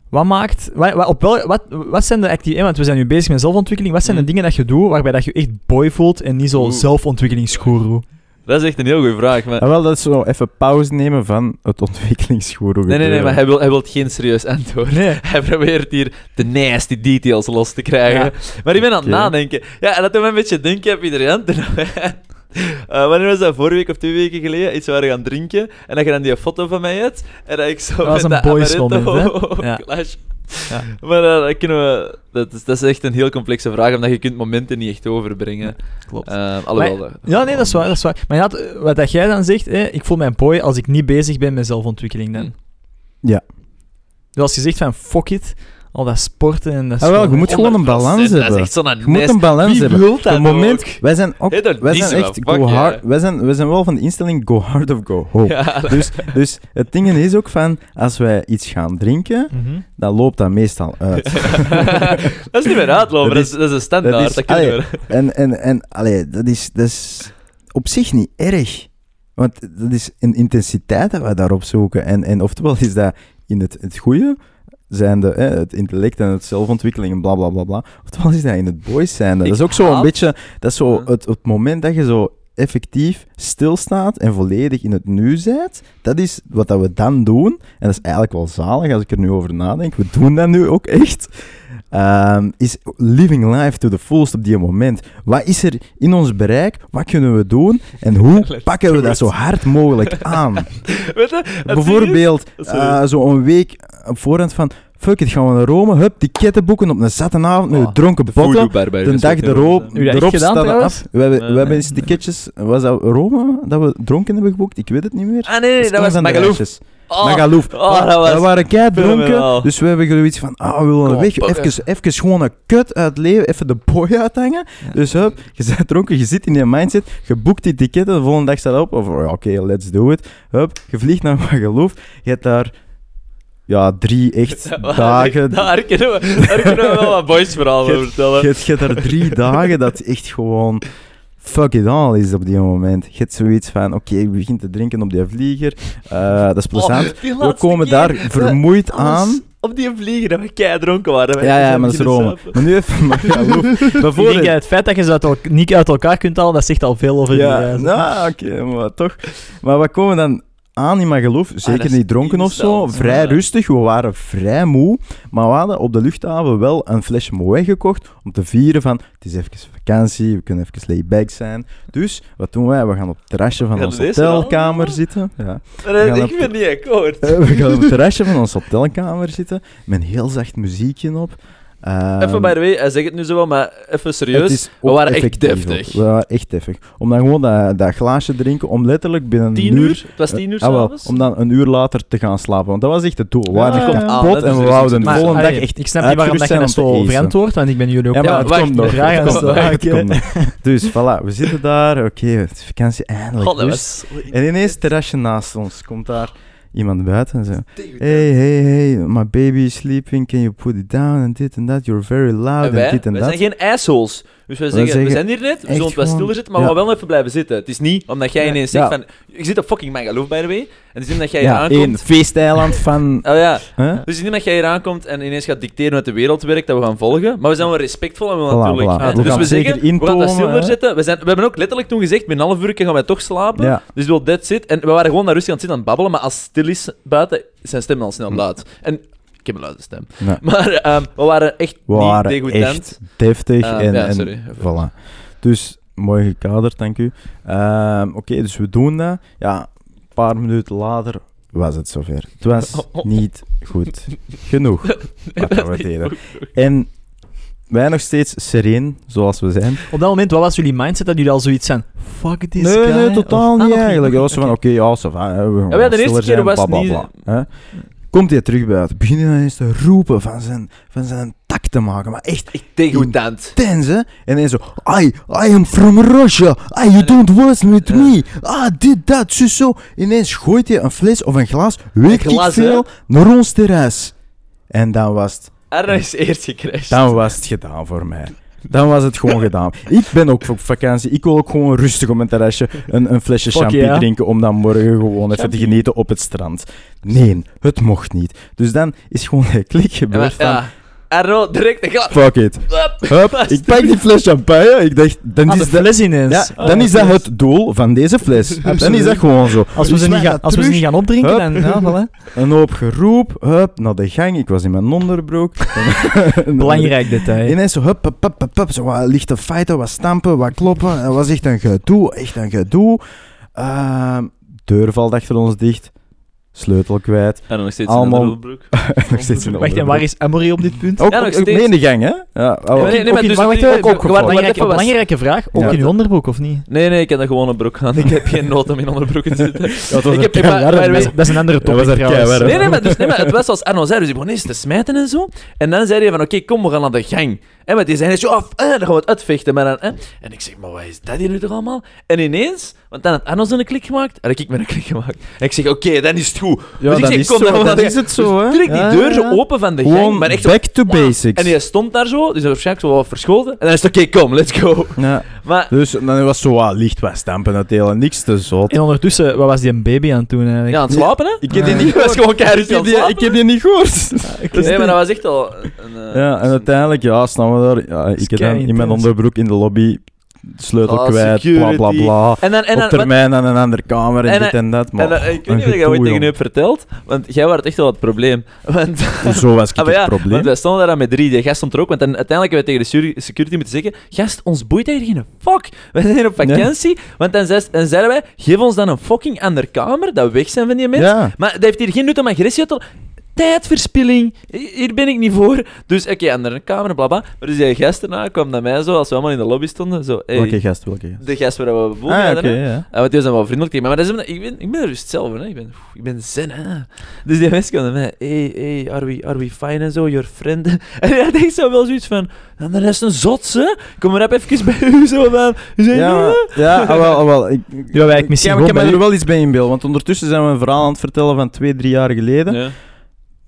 Wat maakt... Wat, wat, op wel, wat, wat zijn de activiteiten... Want we zijn nu bezig met zelfontwikkeling. Wat zijn de Mhm. dingen dat je doet waarbij dat je echt boy voelt en niet zo zelfontwikkelingsgoeroe? Dat is echt een heel goede vraag. Maar... Ah, wel, dat is zo even pauze nemen van het ontwikkelingsgoeroe. Nee, nee, nee, maar hij wil, hij wil geen serieus antwoord. Nee. Hij probeert hier de nasty details los te krijgen. Ja. Maar ik ben aan het nadenken. Ja, en dat doet me een beetje denken, heb iedereen. Wij- Eh, wanneer was dat? Vorige week of twee weken geleden? Iets waren gaan drinken. En dat je dan die foto van mij hebt. En dat ik zo Dat met een boys moment, hè? Ja. clash. Ja. Maar eh, dat kunnen we... Dat is, dat is echt een heel complexe vraag, omdat je kunt momenten niet echt overbrengen. Klopt. Eh, alhoewel... Maar- dat- Ja, nee, dat is waar. Dat is waar. Maar ja, wat dat jij dan zegt, hè, ik voel mijn boy als ik niet bezig ben met zelfontwikkeling. Dan. Hm. Ja. Dus als je zegt van fuck it, al dat sporten en dat is Ah, wel, gewoon- je moet gewoon een 100%, balans Dat hebben. is echt zo'n Je moet een balans Wie hebben. Op het moment, ook? wij zijn, ook, Hey, wij zijn echt go yeah. hard. Wij zijn, wij zijn wel van de instelling go hard of go home. Ja, Dus, dus het ding is ook van, als wij iets gaan drinken, Mhm. dan loopt dat meestal uit. dat is niet meer uitlopen, Dat is- is, dat is een standaard. dat is- kunnen allee, we. En, en, en allee, dat, is, dat is op zich niet erg. Want dat is een intensiteit dat wij daarop zoeken. En, en oftewel is dat in het, het goede, zijnde hè, het intellect en het zelfontwikkeling en bla bla bla bla. Oftewel is dat in het boys zijnde. Ik Dat is ook zo een beetje, dat is zo het, het moment dat je zo effectief stilstaat en volledig in het nu bent. Dat is wat dat we dan doen. En dat is eigenlijk wel zalig als ik er nu over nadenk. We doen dat nu ook echt. Ehm, is living life to the fullest op die moment. Wat is er in ons bereik? Wat kunnen we doen? En hoe pakken we dat zo hard mogelijk aan? Weet je, Bijvoorbeeld, Sorry. eh, zo een week op voorhand van... Fuck it, gaan we naar Rome. Hup, ticketten boeken op een zatte avond met Oh, een dronken botten. barber, De dag erop, erop trouwens? af. We hebben, Nee, we hebben nee. eens ticketjes... Was dat Rome dat we dronken hebben geboekt? Ik weet het niet meer. Ah, nee, nee, dat was Magaluf. reisjes. Oh, Magaluf. oh, dat was We waren kei dronken, dus we hebben zoiets van, ah, we willen Kom, weg, pakken. even, even gewoon een kut uit het leven, even de boy uithangen. Dus hup, je bent dronken, je zit in je mindset, je boekt die ticketten, de volgende dag staat op, of oké, let's do it. Hup, je vliegt naar Magaluf, je hebt daar, ja, drie echt dagen... Daar kunnen we, daar kunnen we wel wat boys verhaal over vertellen. je hebt daar drie dagen dat echt gewoon fuck it all is op die moment. Je hebt zoiets van, oké, ik begin te drinken op die vlieger, eh, dat is plezant. Oh, die we komen keer, daar vermoeid aan. Op die vlieger, dat we kei dronken waren. Ja, ja, maar dat is Rome. Maar nu even. Ik denk, Bijvoorbeeld... eh, het feit dat je ze uit niet uit elkaar kunt halen, dat zegt al veel over die Ja, reis. nou, oké, maar toch. Maar we komen dan aan in mijn geloof. Zeker dat is niet dronken of zo. Vrij Ja. rustig. We waren vrij moe. Maar we hadden op de luchthaven wel een flesje Moët gekocht. Om te vieren van, het is even vakantie. We kunnen even layback zijn. Dus, wat doen wij? We gaan op het terrasje van wel? hotelkamer zitten. Ja. Ik op- ben niet akkoord. Eh, we gaan op het terrasje van ons hotelkamer zitten. Met een heel zacht muziekje op. Ehm, Even by the way, hij zegt het nu zo wel, maar even serieus. we waren echt effectief deftig. ook. We waren echt deftig. Om dan gewoon dat, dat glaasje drinken, om letterlijk binnen Tien een uur? uur... Het was tien uur Ah, wel, s'avonds? om dan een uur later te gaan slapen. Want dat was echt het doel. We waren Ja, kapot Ah, dat en we dus wouden de volgende dag echt ik snap niet waarom dat je te eten. verantwoord, want ik ben jullie ook Ja, maar Ja, het wacht, komt nog. het komt nog, Ah, het oké. komt nog. Dus voilà, we zitten daar. Oké, het is vakantie eindelijk. God, dat rust. was... En ineens, terrasje naast ons, komt daar iemand buiten en zegt... Hey, hey, hey, my baby is sleeping, can you put it down? En dit en dat, you're very loud En dit en dat. zijn geen assholes. Dus we zeggen, we zijn hier net, we zullen wat gewoon- stiller zitten, maar we gaan wel even blijven zitten. Het is niet omdat jij ineens zegt van... Je zit op fucking mijn geloof, by the way. En het is niet dat jij hier aankomt... feesteiland van... Oh ja, dus het is niet dat jij hier aankomt en ineens gaat dicteren hoe het de wereld werkt, dat we gaan volgen. Maar we zijn wel respectvol en we willen Voilà, natuurlijk... voilà. hè, We dus we zeggen, we gaan dat intomen, stiller zetten. We, zijn, we hebben ook letterlijk toen gezegd, binnen een half uur gaan wij toch slapen. Dus wel that's it. En we waren gewoon naar rustig aan het zitten aan het babbelen, maar als het stil is buiten, zijn stem al snel Hm. luid. En ik heb een luide stem. Nee. Maar ehm, we waren echt We niet waren degoutant. echt deftig Ah, en, ja, en sorry. voilà. Dus, mooi gekaderd, dank u. Ehm, Oké, dus we doen dat. Ja, een paar minuten later was het zover. Het was niet goed genoeg wat we deden. En wij nog steeds sereen, zoals we zijn. Op dat moment, wat was jullie mindset dat jullie al zoiets zijn? Fuck this nee, guy? nee, totaal Of- ah, niet nog eigenlijk. Dat was van, oké, ja, va, hè, we gaan Ja, ja, de eerste keer zijn, was bla, bla, niet- hè. Komt hij terug buiten, begint hij ineens te roepen van zijn, van zijn tak te maken, maar echt Echt degoutant. intens, hè. En hij zo, I, I am from Russia, I, you don't work with me, ah, dit, dat, zo, zo. Ineens gooit hij een fles of een glas, weet ik veel, naar ons terras. En dan was het Arno is eerst gecrashed. dan was het gedaan voor mij. Dan was het gewoon gedaan. Ik ben ook op vakantie. Ik wil ook gewoon rustig op mijn terrasje een, een flesje Fuck champagne yeah. drinken om dan morgen gewoon even te genieten op het strand. Nee, het mocht niet. Dus dan is gewoon een klik Ja, maar, gebeurd van... Arno, direct een glas. Fuck it. Hup, ik pak die fles champagne. Ik dacht, dan Aan is de dat... fles ineens. Ja, dan is dat het doel van deze fles. Dan is dat gewoon zo. Als we, ze niet, gaan, als we ze niet gaan opdrinken, Hup. dan... Ja, voilà. Een hoop geroep, hup, naar de gang. Ik was in mijn onderbroek. Belangrijk detail. Ineens zo, hup, hup, hup, hup, hup, zo wat lichte feiten, wat stampen, wat kloppen. Dat was echt een gedoe, echt een gedoe. Ehm, deur valt achter ons dicht. Sleutel kwijt. Arno nog steeds Allemaal- in een broek. Nog steeds in de Wacht, en onderbroek. waar is Amory op dit punt? Ook, Ja, nog ook, steeds. mee in de gang, hè? Ja, oh, nee, nee, Ook maar dus wacht, ook- wacht, Belangrijke, even was- belangrijke vraag. Ook Ja. in uw onderbroek, of niet? Nee, nee, ik heb dat gewoon een broek aan. Ik heb geen nood om in onderbroek te zitten. Ja, het was ik heb- een maar-. Dat is, dat is een andere Dat was topic er trouwens. keiwarm. Nee, nee, maar, dus, nee, maar het was zoals Arno zei, dus die begon eerst te smijten en zo. En dan zei hij van, oké, kom, we gaan naar de gang. En met die zei hij zo, af, eh, dan gaan we het uitvechten. Maar dan, eh. En ik zeg, maar wat is dat hier nu toch allemaal? En ineens, want dan had Arno zo'n klik gemaakt, en ik met een klik gemaakt. En ik zeg, oké, dan is het goed. Ja, dus ik dat zeg, is kom, zo, dan dat is het zo, dus hè. direct die Ja, deur ja. zo open van de gang. Gewoon Maar echt zo, back to basics. En hij stond daar zo, dus hij waarschijnlijk zo wat verschoten. En dan is het, oké, kom, let's go. Ja, Maar, dus dan was zo wat licht wat stampen het hele, niks te zot. En ondertussen, wat was die een baby aan het doen eigenlijk? ja, aan het slapen, hè? Ik heb die niet was gewoon keihard Ik heb die, ik heb die niet gehoord. Nee, maar dat was echt al een... eh, Ja, en uiteindelijk, ja, staan we daar. Ja, ik heb dan in mijn onderbroek in de lobby sleutel Ah, kwijt, bla bla bla. En dan, en dan, Op termijn aan een andere kamer en, En, dit en dat. Maar, En ik weet niet of jij ooit gedoe, tegen u hebt verteld, want jij was echt wel het probleem. Want, Zo was ik Ah, ja, het probleem. want wij stonden daar dan met drie, de gast stond er ook, want dan, uiteindelijk hebben we tegen de security moeten zeggen, gast, ons boeit hier geen fuck. Wij zijn hier op vakantie, want dan, zei- dan zeiden wij, geef ons dan een fucking andere kamer, dat we weg zijn van die mensen. Ja, Maar dat heeft hier geen nut om agressie te Tijdverspilling, hier ben ik niet voor. Dus oké, andere kamer, bla bla. Maar dus die gast erna kwam naar mij zo, als we allemaal in de lobby stonden, zo, hey, welke gast, welke gast? de gast waar we boven Ah, hadden, hè. ja. Ja, want die was dan wel vriendelijk tegen mij. Maar dat is, ik, ben, ik ben rust zelf, hè. Ik ben, ik ben zen, hè. Dus die mensen kwamen naar mij. Hey, hey, are we, are we fine en zo? Your friend. En hij echt zo wel zoiets van... En de rest een zotse. Kom maar even bij u zo van... Zeg, Ja, maar- ja, ah, wel, ah, wel. Ik, Ja, wij- ik misschien ik, me er wel iets bij in beeld, want ondertussen zijn we een verhaal aan het vertellen van twee, drie jaar geleden. Ja.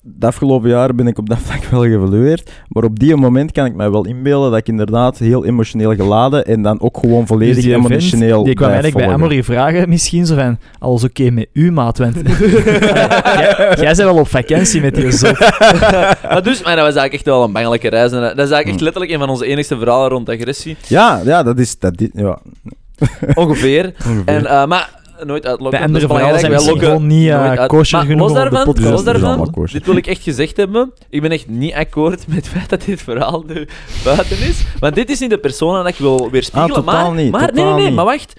De afgelopen jaren ben ik op dat vlak wel geëvalueerd, maar op die moment kan ik mij wel inbeelden dat ik inderdaad heel emotioneel geladen en dan ook gewoon volledig Dus die vent, emotioneel Die kwam eigenlijk bij. Amory vragen, misschien zo van, alles oké met u, maat? Want jij, bent wel op vakantie met die zot. maar dus, maar dat was eigenlijk echt wel een bangelijke reis. En dat is eigenlijk echt letterlijk een van onze enigste verhalen rond agressie. Ja, ja, dat is... Dat, ja, Ongeveer. ongeveer. En, eh, maar nooit uitlokken. De andere verhalen zijn misschien gewoon niet uit. kosher genoeg los op de daarvan, podcast los daarvan, dit wil ik echt gezegd hebben. Ik ben echt niet akkoord met het feit dat dit verhaal nu buiten is. Want dit is niet de persoon dat ik wil weerspiegelen. Ah, totaal maar, niet, maar nee, nee, nee, maar wacht.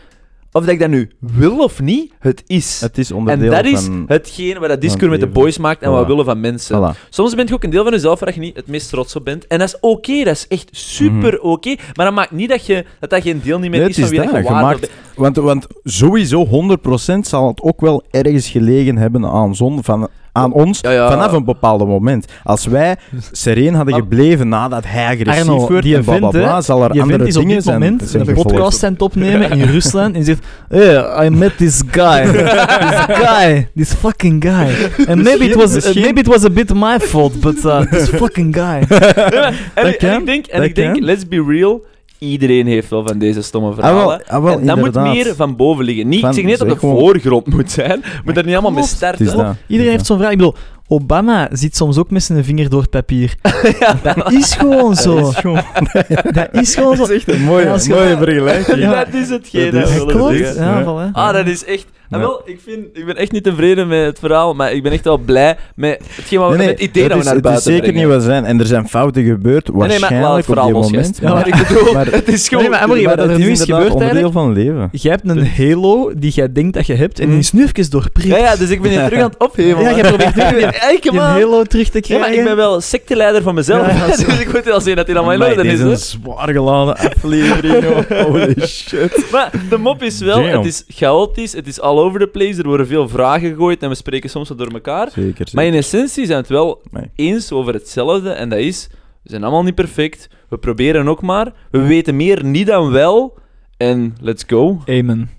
Of dat ik dat nu wil of niet, het is. Het is en onderdeel dat is van... hetgeen waar dat Discord met de leven. boys maakt en wat we willen van mensen. Voilà. Soms ben je ook een deel van jezelf waar je niet het meest trots op bent. En dat is oké, dat is echt super oké. Maar dat maakt niet dat je, dat, dat geen deel niet meer Nee, is het van is wie dat. dat je waard maakt- Want, want sowieso 100% zal het ook wel ergens gelegen hebben aan, zon, van, aan ons Ja, ja. vanaf een bepaald moment. Als wij sereen hadden gebleven nadat hij agressief Arno, werd die en bla bla event, hè, bla, zal er Je andere vindt is op dingen dit zijn, moment zijn een gevolgd. podcast aan het opnemen in Rusland en je zegt Hey, I met this guy. this guy. This fucking guy. And maybe it was, uh, maybe it was a bit my fault, but uh, this fucking guy. Maar- en, en ik denk, en dat ik denk kan. let's be real, iedereen heeft wel van deze stomme verhalen. wel, ah, wel, en dat moet meer van boven liggen. Niet, Van- ik zeg niet dat het gewoon- voorgrond moet zijn. Moet er niet allemaal mee starten. dat. Iedereen heeft zo'n vraag. Ik bedoel, Obama zit soms ook met zijn vinger door het papier. Dat is gewoon zo. Dat is gewoon- Dat is gewoon zo. dat is echt een mooie, Ja, mooie vergelijking. Ja. Dat is hetgeen Dat is- Klopt. Ja, Ja. voilà. Ah, dat is echt... En wel, ik, vind, ik ben echt niet tevreden met het verhaal, maar ik ben echt wel blij met hetgeen wat we, Nee, met nee, het idee dat, is, we naar het is buiten zeker brengen. niet wat zijn. En er zijn fouten gebeurd, Nee, nee, maar waarschijnlijk het op verhaal die moment. Maar ik bedoel, Maar- het is gewoon... Nee, maar Maar er het nu is gebeurd onderdeel van leven. Je hebt een halo die jij denkt dat je hebt en die is nu even doorprikt. ja, ja, dus ik ben hier terug aan het opheven. Ja, jij probeert nu weer je man. halo terug te Ja, krijgen. maar ik ben wel secteleider van mezelf, dus ik moet wel zien dat hij allemaal in orde dit is. is hè. een zwaar geladen aflevering. Holy shit. Maar de mop is wel, het is chaotisch, het is all over the place, er worden veel vragen gegooid en we spreken soms wat door elkaar. Zeker, zeker. Maar in essentie zijn we het wel Nee. eens over hetzelfde en dat is, we zijn allemaal niet perfect, we proberen ook maar, we weten meer niet dan wel en let's go. Amen.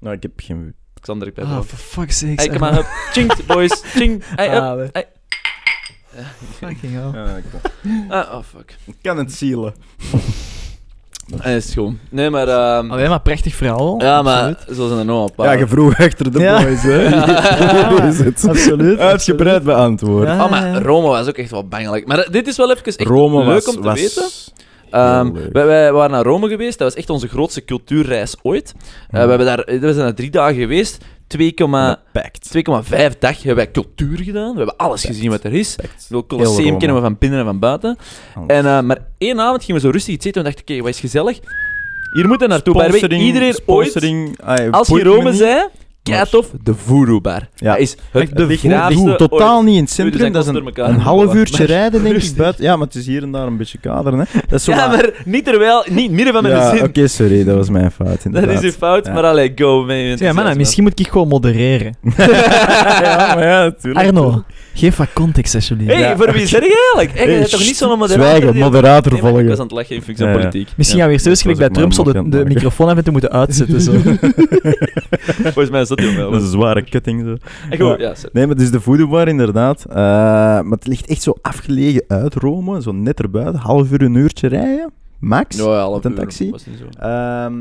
Nou, ik heb geen... Xander, ik ben Ah, er. for fuck's sake. Hey, come on, up. Ching, boys. Ching. Hey, up. Ah, we- Hey. Fucking hell. Ja, ik, Ah, oh, fuck. ik kan het zielen. Hij is schoon. Nee, maar... ehm, Allee, maar prachtig verhaal. ja, maar Absoluut. zo zijn er nog een paar. Ja, je vroeg achter de Ja. boys, hè. Ja. Is het? Absoluut. Uitgebreid beantwoord. Ja. Oh, maar Rome was ook echt wel bangelijk. Maar dit is wel even echt Rome leuk was, om te was weten. Ehm, wij, wij waren naar Rome geweest. Dat was echt onze grootste cultuurreis ooit. Eh, we, hebben daar, we zijn daar drie dagen geweest. 2,5 Pact. 2,5 dag hebben wij cultuur gedaan. We hebben alles gezien wat er is. Het Colosseum kennen we van binnen en van buiten. Alles. En, eh, maar één avond gingen we zo rustig iets eten en dachten, oké, wat is gezellig? Hier moeten we naartoe. Iedereen ooit, als je Rome zei, kei tof, de Voodoo Bar. Ja. Dat is het Echt, de begraafste ooit. totaal niet in het centrum. Dat is een, half uurtje Maar- rijden, denk ik, buiten. Ja, maar het is hier en daar een beetje kaderen, hè. Dat is zo Ja, maar niet terwijl, niet midden van mijn Ja, zin. oké, sorry, dat was mijn fout, Dat inderdaad. is uw fout, Ja. maar allee, go, man. Ja, man, misschien moet ik gewoon modereren. ja, maar ja, natuurlijk. Arno, geef wat context, alsjeblieft. Hey, Ja. voor wie zeg je eigenlijk? Hey, je Hey, bent toch niet zo'n moderator? Zwijgen, moderator Nee, maar ik was volgen. aan het lachen in functie Ja, politiek. Misschien Ja, gaan we dat gelijk bij Trump zo de, de microfoon even te moeten uitzetten. Zo. Volgens mij is dat heel wel. Dat is een zware cutting, zo. Goed, ja. Nee, maar het is de voodoo bar, inderdaad. Eh, maar het ligt echt zo afgelegen uit Rome, zo net erbuiten. Half uur, een uurtje rijden, max. Ja, ja, half Met een uur, taxi? was niet zo. Ehm,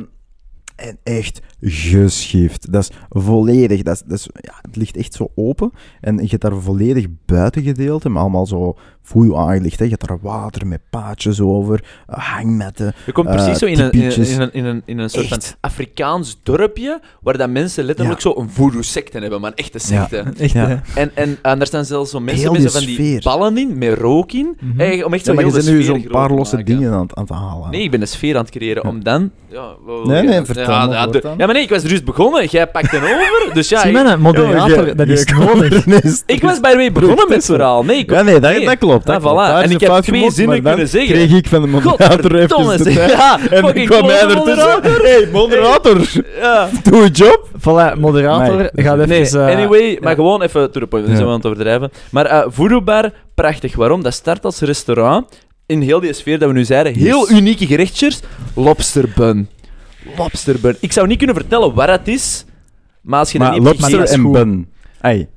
en echt geschift. Dat is volledig. Dat is, dat ja, het ligt echt zo open. En je hebt daar volledig buitengedeelte, met allemaal zo voodoo aangelegd. Hè. Je hebt daar water met paadjes over, eh, hangmetten. Je komt Eh, precies zo in een, in, een, in een, in een soort van. Afrikaans dorpje, waar dat mensen letterlijk zo een voodoo-secte hebben, maar een echte secte. Echt, Ja. En, en, en daar staan zelfs zo mensen met van die ballen in, met rook in, Mhm. om echt zo Ja, maar heel je bent nu zo'n paar losse maken. dingen aan, het- aan het halen. Nee, ik ben een sfeer aan het creëren om dan... Ja, Nee, nee, ja, vertel ja, maar ja, voort de- dan. ja, maar nee, ik was er juist begonnen. Jij pakt hem over, dus ja... Zie je, moderator, dat is je- nodig. je- ik was bij de way begonnen met het verhaal. Nee, ik, Ja, nee, dat, dat klopt. Dat Ah, klopt. voilà. En ik heb twee zinnen kunnen zeggen. kreeg ik van de moderator even de tijd. Ja, En fucking kwam klote ertussen. moderator. Hey, moderator, Ja. doe je job. Voilà, moderator Nee, gaat even... Nee, eh, anyway, maar gewoon even to the point, we zijn aan het overdrijven. Maar eh Voodoo Bar, prachtig. Waarom? Dat start als restaurant. In heel die sfeer dat we nu zeiden, heel Yes. unieke gerechtjes. Lobsterbun. Lobsterbun. Ik zou niet kunnen vertellen wat het is, maar als je dat Maar niet lobster en bun. Hey,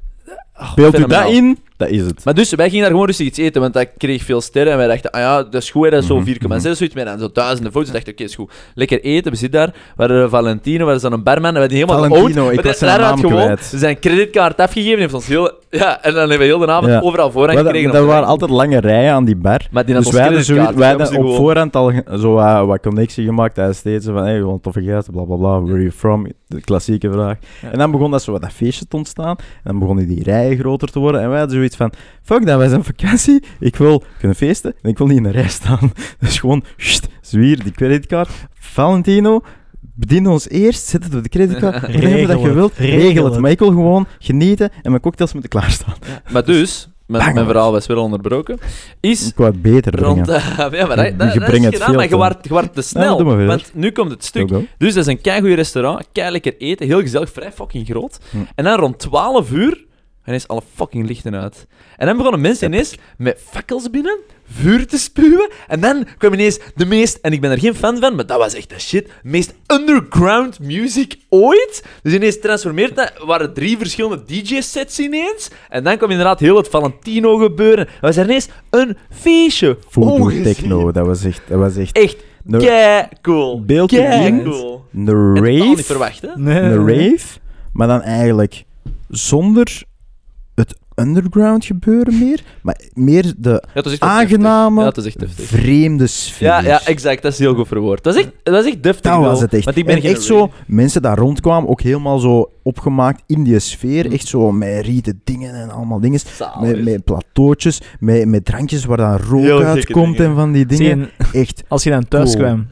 Oh, beeld u dat in? Dat is het. Maar dus, wij gingen daar gewoon rustig iets eten, want dat kreeg veel sterren. En wij dachten, ah ja, dat is goed, hè, dat is zo Mhm, 4,6 mhm. zoiets meer. En zo duizenden foto's. Ik dacht, oké, is goed. Lekker eten, we zitten daar. We hadden Valentino, we hadden zo'n barman. En we hadden helemaal Valentino, oud. ik was zijn naam gewoon zijn creditcard afgegeven. heeft ons heel... Ja, en dan hebben we heel de avond Ja. overal voorrang dat, gekregen. de waren altijd lange rijen aan die bar. Maar die Dus wij hadden, zoiets- wij hadden op voorhand al zo eh, wat connectie gemaakt eten. Zo van, hey, gewoon toffe gast, bla bla bla, where are you from? De klassieke vraag. Ja. En dan begon dat zo wat dat feestje te ontstaan. En dan begonnen die rijen groter te worden. En wij hadden zoiets van, fuck dat, wij zijn op vakantie. Ik wil kunnen feesten en ik wil niet in de rij staan. Dus gewoon, sst, zwier die creditcard. Valentino, bedien ons eerst, zet het op de creditcard. Regel dat je wilt, regel regel het. Maar ik wil gewoon genieten en mijn cocktails moeten klaarstaan. Maar dus, mijn, mijn verhaal was wel onderbroken, is... Ik wou het beter Rond, brengen. ja, maar dat, Je dat, brengt is het gedaan, veel maar je te- wordt, je wordt te snel. want nu komt het stuk. Go, go. Dus dat is een keigoed restaurant, kei lekker eten, heel gezellig, vrij fucking groot. Hm. En dan rond 12 uur, ineens alle fucking lichten uit. En dan begonnen mensen ineens met fakkels binnen, vuur te spuwen. En dan kwam ineens de meest, en ik ben er geen fan van, maar dat was echt de shit, meest underground music ooit. Dus ineens transformeert dat, waren drie verschillende DJ-sets ineens. En dan kwam inderdaad heel het Valentino gebeuren. Dat was er ineens een feestje. Voodoo techno, dat was echt... Dat was echt Echt kei cool. Beeld cool. een En totaal niet rave, verwacht, hè? Nee, een rave, maar dan eigenlijk zonder underground gebeuren meer, maar meer de Ja, aangename, Ja, vreemde sfeer. Ja, ja, exact. Dat is heel goed verwoord. Dat is echt, dat is echt deftig. Dat wel. was het echt. Want ik ben en echt zo, mensen daar rondkwamen, ook helemaal zo opgemaakt in die sfeer. Echt zo met rieten dingen en allemaal dingen. Met, met plateautjes, met, met drankjes waar dan rook Heel uitkomt dingen. en van die dingen. je, Echt, als je dan thuis Cool. kwam,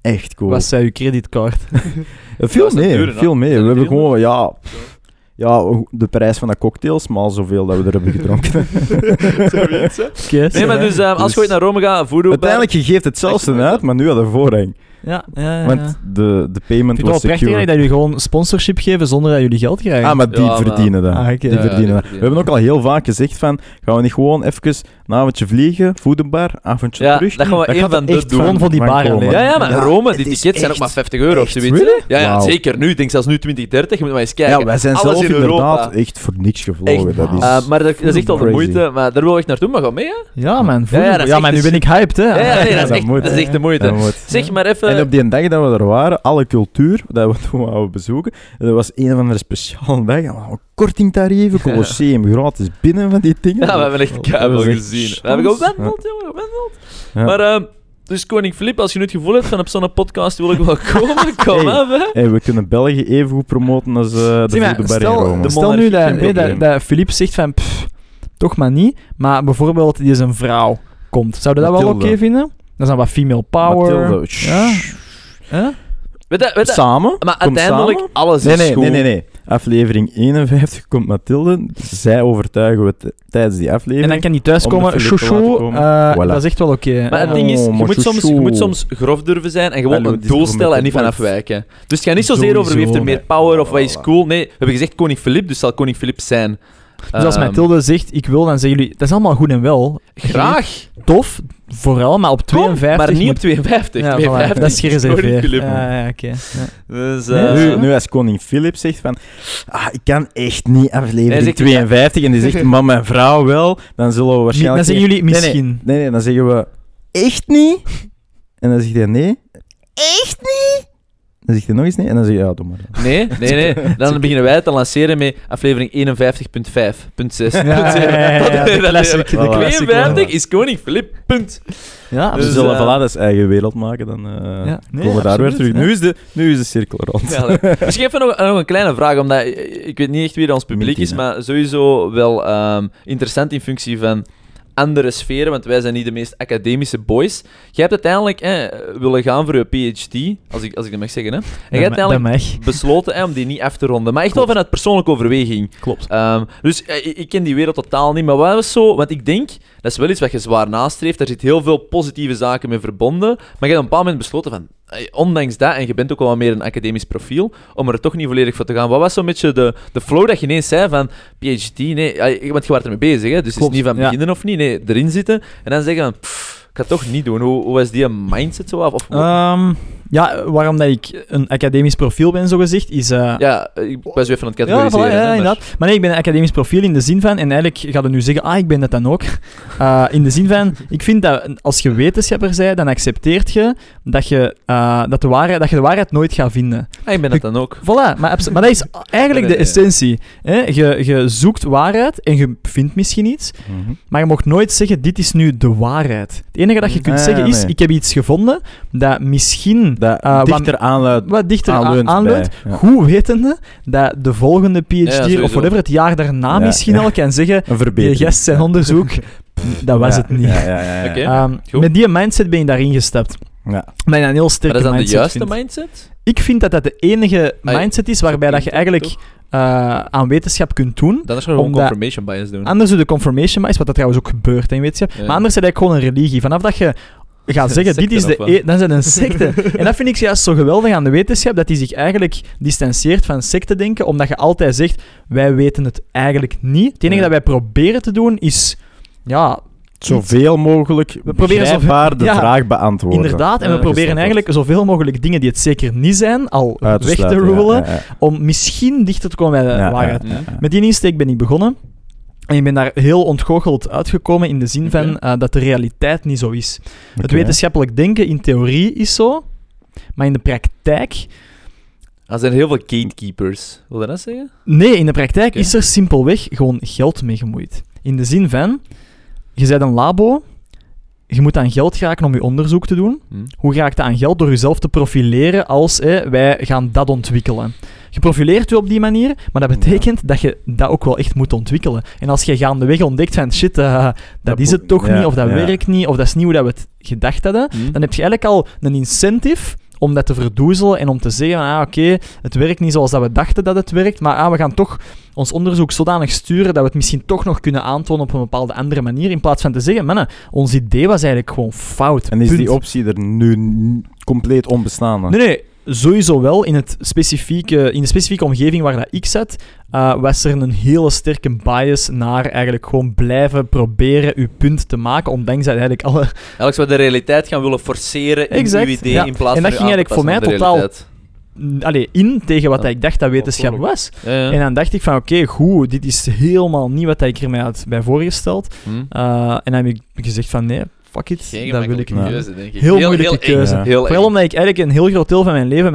echt cool. was zij je creditcard. veel was dat mee, duur, hè? veel mee. Was We hebben gewoon, ja... Ja, de prijs van de cocktails, maar zoveel dat we er hebben gedronken. Zoiets, hè? Oké, Nee, maar dus eh, als Dus- je ooit naar Rome gaat, voodoo Uiteindelijk, je geeft het zelfs Echt, uit, maar nu hadden we voorrang. Ja, ja, ja. Want de, de Ik payment vind het wel was prachtig secure. eigenlijk dat jullie gewoon sponsorship geven zonder dat jullie geld krijgen. Ah, maar die Ja, maar- verdienen dat. Ah. Die Ja, verdienen die dat. We hebben ook al heel vaak gezegd van, gaan we niet gewoon even een avondje vliegen, foodbar, avondje Ja, terug. dat gaan we van de echt doen. Gewoon voor die van baren. Ja, ja, maar Rome, het die is tickets zijn ook echt- maar 50 euro of echt, zoiets. really? Ja, ja zeker nu. Ik denk zelfs nu 2030. Je moet maar eens kijken. Ja, wij zijn Alles zelf in inderdaad Europa. echt voor niks gevlogen. Echt, dat is... Eh, maar dat, dat is echt al de moeite. Maar daar wil ik naartoe. Maar ga mee, hè? Ja, man. Ja, dat is echt maar nu ben ik hyped, hè. Ja, dat, is dat echt, dat is echt de moeite. dat. Zeg maar even... En op die dag dat we er waren, alle cultuur, dat we toen wouden bezoeken, dat was een of andere speciale dag. allemaal Kortingtarieven, Colosseum, gratis binnen van die dingen. Ja, we hebben echt was echt gezien. We hebben gewendeld, jongen, gewendeld. Ja. Maar, eh, dus koning Filip, als je nu het gevoel hebt van op zo'n podcast wil ik wel komen, kom Hey. even. Hey, we kunnen België even goed promoten als eh de Voedebar in stel, Rome. de stel nu dat, probleem. dat, dat Philippe zegt van, pff, toch maar niet. Maar bijvoorbeeld, die is een vrouw komt. Zouden we dat wel oké vinden? Dat is dan wat female power. Mathilde, Ja. shh. Huh? Weet je, weet je, Samen? maar uiteindelijk, samen? alles Nee, is nee, goed. nee, nee, nee. Aflevering 51 komt Mathilde. Zij overtuigen we t- tijdens die aflevering. En dan kan die Om de thuiskomen. Te Chouchou, laten komen. eh, Voilà. dat is echt wel oké. Maar het Oh, ding is, je maar moet, soms, je chouchou. moet soms grof durven zijn en gewoon Hallo, een dit is doel stellen en met niet van boys. afwijken. Dus het gaat niet zozeer over wie heeft er meer power of wat is cool. Nee, we hebben gezegd koning Filip, dus zal koning Filip zijn. Dus als Ehm, Mathilde zegt, ik wil, dan zeggen jullie, dat is allemaal goed en wel. Graag. Tof, vooral, maar op Kom, 52... maar niet op moet- 52. Ja, 52 voilà, dat is gereserveerd. Ja, ja, oké. Ja. Dus, Nee, eh, nu, nu als koning Philip zegt van... Ah, ik kan echt niet aflevering Hij zegt, 52. En die zegt, maar mijn vrouw wel. Dan zullen we waarschijnlijk... Dan zeggen jullie Nee, nee, misschien. Nee, nee, dan zeggen we... Echt niet? En dan zegt hij nee. Echt niet? Dan zegt hij nog eens nee. En dan zeg je, ja, doe maar. Nee, nee, nee. Dan beginnen wij te lanceren met aflevering 51.5, punt 6, Ja, punt ja, 7. ja, ja, ja, de classic, de Voilà. classic. 52 is koning Filip, punt. Ja, we zullen eh, voilà, dat is eigen wereld maken. Dan eh, Ja, nee, komen we daar weer terug. Nu is, de, nu is de cirkel rond. Ja. Misschien even nog, nog een kleine vraag, omdat eh, ik weet niet echt wie ons publiek is, maar sowieso wel ehm, interessant in functie van andere sferen, want wij zijn niet de meest academische boys. Jij hebt uiteindelijk eh, willen gaan voor je PhD, als ik, als ik dat mag zeggen. Hè. En jij hebt uiteindelijk besloten om die niet af te ronden, maar echt wel vanuit persoonlijke overweging. Klopt. Ehm, dus eh, ik, ken die wereld totaal niet, maar wat was zo... Want ik denk, dat is wel iets wat je zwaar nastreeft, daar zit heel veel positieve zaken mee verbonden, maar je hebt op een bepaald moment besloten van, ondanks dat, en je bent ook wel meer een academisch profiel, om er toch niet volledig voor te gaan. Wat was zo'n beetje de, de flow dat je ineens zei van, PhD, nee, eh, want je was ermee bezig, hè, dus Klopt, het is niet van ja. beginnen of niet, nee, erin zitten, en dan zeggen van, pff, ik ga het toch niet doen. Hoe, hoe was die mindset zo af? Of, Ehm, Ja, waarom dat ik een academisch profiel ben, zogezegd, is... eh, Ja, ik was weer van het ja, categoriseren. voilà, ja, hè, maar- inderdaad. Maar nee, ik ben een academisch profiel in de zin van, en eigenlijk gaat het nu zeggen, ah, ik ben dat dan ook. Eh, in de zin van, ik vind dat als je wetenschapper bent, dan accepteert je dat je, eh, dat, de waarheid, dat je de waarheid nooit gaat vinden. Ah, ik ben dat dan ook. Voilà, maar, abs- maar dat is eigenlijk Nee, de nee, essentie. Hè? Je, je zoekt waarheid en je vindt misschien iets, Mhm. maar je mag nooit zeggen, dit is nu de waarheid. Het enige dat je kunt Ah, zeggen is, nee. ik heb iets gevonden dat misschien Dat wat- dichter aanluidt. wat dichter aan- aanleunt aanleunt, bij, ja. goed wetende dat de volgende PhD Ja, of whatever het jaar daarna Ja, misschien ja. al kan zeggen, verbetering. gast zijn onderzoek, dat was Ja, het niet. Ja, ja, ja, ja. Oké. Ehm, goed. met die mindset ben je daarin gestapt. Ja. Je een heel Maar sterke dat is de mindset juiste vindt. mindset? Ik vind dat dat de enige Ah, mindset is waarbij dat je eigenlijk eh, aan wetenschap kunt doen. Dan is gewoon Omdat- confirmation bias doen. Anders doe je confirmation bias, wat dat trouwens ook gebeurt in wetenschap. Ja. Maar anders is het eigenlijk gewoon een religie. Vanaf dat je gaat zeggen, dit is de... E dan zijn een secte. en dat vind ik juist zo geweldig aan de wetenschap, dat die zich eigenlijk distancieert van sectedenken, omdat je altijd zegt, wij weten het eigenlijk niet. Het enige Ja. dat wij proberen te doen is... Ja, Zoveel mogelijk We proberen zoveel- de Ja, vraag beantwoorden. inderdaad. En Ja, we proberen eigenlijk zoveel mogelijk dingen die het zeker niet zijn, al te weg te sluiten, ja. om misschien dichter te komen bij de Ja, waarheid. ja, ja, ja. Met die insteek ben ik begonnen. En ik ben daar heel ontgoocheld uitgekomen in de zin van eh, dat de realiteit niet zo is. Het wetenschappelijk denken in theorie is zo, maar in de praktijk... Er zijn heel veel gatekeepers. Wil je dat zeggen? Nee, in de praktijk is er simpelweg gewoon geld mee gemoeid. In de zin van, je bent een labo, je moet aan geld geraken om je onderzoek te doen. Hm. Hoe raakt je aan geld? Door jezelf te profileren als hè, wij gaan dat ontwikkelen. Je profileert je op die manier, maar dat betekent dat je dat ook wel echt moet ontwikkelen. En als je gaandeweg ontdekt van shit, eh, dat, Dat is het toch ja, niet, of dat ja. werkt niet, of dat is niet hoe dat we het gedacht hadden, Hm. dan heb je eigenlijk al een incentive om dat te verdoezelen en om te zeggen, ah, oké, het werkt niet zoals dat we dachten dat het werkt, maar ah, we gaan toch ons onderzoek zodanig sturen dat we het misschien toch nog kunnen aantonen op een bepaalde andere manier, in plaats van te zeggen, mannen, ons idee was eigenlijk gewoon fout. En is Punt. die optie er nu compleet onbestaande? Nee, nee, sowieso wel. In, het specifieke, in de specifieke omgeving waar dat ik zat, eh, was er een hele sterke bias naar eigenlijk gewoon blijven proberen uw punt te maken, ondanks dat eigenlijk alle... Eigenlijk zou de realiteit gaan willen forceren in Exact, uw idee ja. in plaats En dat van ging eigenlijk voor mij totaal- realiteit. Allee, in tegen wat Ja. ik dacht dat wetenschap was. Ja, ja. En dan dacht ik van, oké, goed, dit is helemaal niet wat ik er mij had bij voorgesteld. Hm. Eh, en dan heb ik gezegd van, nee, fuck it, Geen dat wil ik niet. keuze, denk ik. Heel moeilijke heel eng. keuze. Ja. Heel Vooral eng. omdat ik eigenlijk een heel groot deel van mijn leven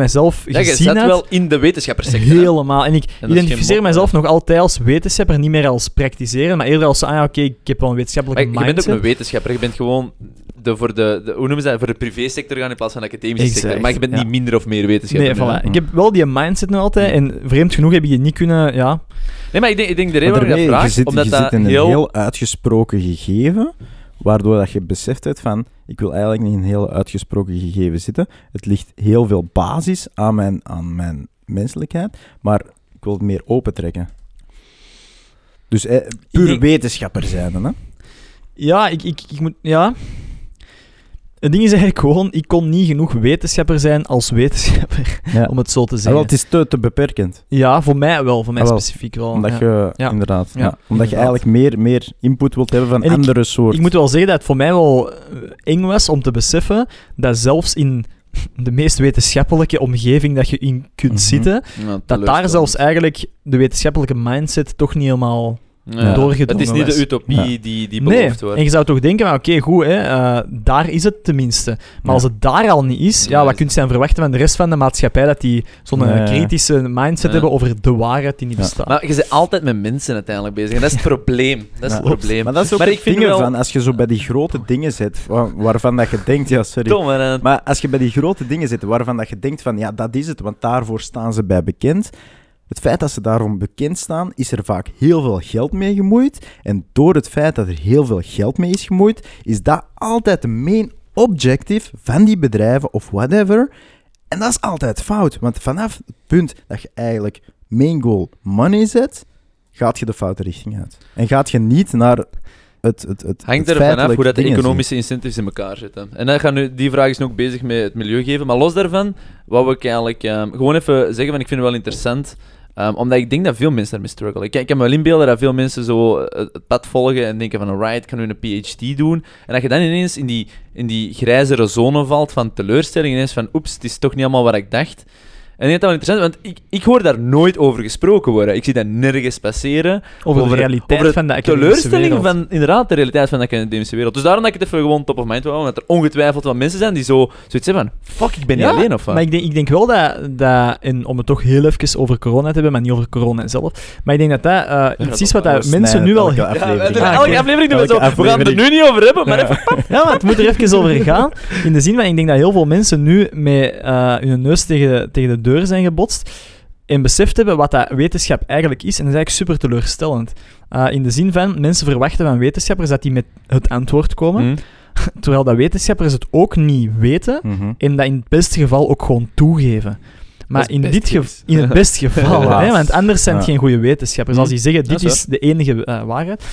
je gezien zat had. wel in de wetenschappersector. hè? Helemaal. En ik identificeer mezelf nog altijd als wetenschapper, niet meer als praktiseren, maar eerder als, ah ja, oké, ik heb wel een Maar wetenschappelijke je bent ook mindset. een wetenschapper. Je bent gewoon de, voor de, de, hoe noemen ze dat? Voor de privésector gaan in plaats van de academische Exact, sector. Maar je bent ja. niet minder of meer wetenschapper. Nee. Ik heb wel die mindset nog altijd, en vreemd genoeg heb je niet kunnen, ja... Nee, maar ik denk, ik denk de reden waarom ik dat vraag, je zit, omdat je dat zit in een heel... heel... uitgesproken gegeven, waardoor dat je beseft hebt van, ik wil eigenlijk niet in een heel uitgesproken gegeven zitten. Het ligt heel veel basis aan mijn, aan mijn menselijkheid, maar ik wil het meer opentrekken. Dus eh, puur denk- wetenschapper zijn, hè? Ja, ik, ik, ik moet... Ja... Het ding is eigenlijk gewoon, ik kon niet genoeg wetenschapper zijn als wetenschapper, Ja. om het zo te Ah, zeggen. wel, het is te, te beperkend. Ja, voor mij wel, voor mij Ah, wel. specifiek wel. Omdat ja. je, Ja. inderdaad, Ja, ja, omdat je eigenlijk meer, meer input wilt hebben van En ik- andere soorten. Ik moet wel zeggen dat het voor mij wel eh, eng was om te beseffen dat zelfs in de meest wetenschappelijke omgeving dat je in kunt Mhm. zitten, Ja, dat daar zelfs eigenlijk de wetenschappelijke mindset toch niet helemaal Ja. doorgedrongen Het is niet was. de utopie Ja. die, die Nee, beloofd wordt. en je zou toch denken, van, oké, goed, hè, eh, daar is het tenminste. Maar Ja. als het daar al niet is, ja, Ja, wat kun je dan verwachten van de rest van de maatschappij, dat die zo'n eh, kritische mindset Ja. hebben over de waarheid die niet Ja. bestaat. Maar je bent altijd met mensen uiteindelijk bezig. En dat is het probleem. Dat is Ja. het probleem. Maar dat is ook Maar het ik vind wel- van, als je zo bij die grote dingen zit, wa- waarvan dat je denkt, ja, sorry. Dom, hè? Maar als je bij die grote dingen zit, waarvan dat je denkt van, ja, dat is het, want daarvoor staan ze bij bekend. Het feit dat ze daarom bekend staan, is er vaak heel veel geld mee gemoeid. En door het feit dat er heel veel geld mee is gemoeid, is dat altijd de main objective van die bedrijven of whatever. En dat is altijd fout, want vanaf het punt dat je eigenlijk main goal money zet, gaat je de foute richting uit. En gaat je niet naar het, het, het Hangt het er vanaf feitelijk hoe dat de zien. economische incentives in elkaar zitten. En dan gaan nu, die vraag is nog bezig met het milieu geven. Maar los daarvan, wou ik eigenlijk ehm, gewoon even zeggen, van ik vind het wel interessant. Ehm, omdat ik denk dat veel mensen daarmee struggelen. Ik, ik kan me wel inbeelden dat veel mensen zo eh, het pad volgen en denken van, alright, ik kan nu een PhD doen. En dat je dan ineens in die, in die grijzere zone valt van teleurstelling. Ineens van, oeps, het is toch niet allemaal wat ik dacht. En ik vind dat wel interessant, want ik, ik hoor daar nooit over gesproken worden. Ik zie dat nergens passeren. Over, de Over- realiteit over van de academische teleurstelling wereld. van inderdaad de realiteit van de academische wereld. Dus daarom dat ik het even gewoon top of mind wou houden, omdat er ongetwijfeld wel mensen zijn die zo zoiets hebben van, fuck, ik ben niet Ja, alleen of wat? Maar ik denk, ik denk wel dat, dat en om het toch heel even over corona te hebben, maar niet over corona zelf. Maar ik denk dat dat eh, iets is wat dat mensen nu al... Elke Ja, aflevering. we- Ah, elke aflevering doen we zo. We gaan het er nu niet over hebben, maar even Ja, maar het moet er even over gaan. In de zin van, ik denk dat heel veel mensen nu met eh, hun neus tegen, tegen de deur zijn gebotst. En beseft hebben wat dat wetenschap eigenlijk is. En dat is eigenlijk super teleurstellend. Eh, in de zin van, mensen verwachten van wetenschappers dat die met het antwoord komen. Hm. Terwijl dat wetenschappers het ook niet weten. Mhm. En dat in het beste geval ook gewoon toegeven. Maar in, dit in het beste geval, hè, want anders zijn het Ja. geen goede wetenschappers. Als die zeggen, Dat dit is is de enige eh, waarheid.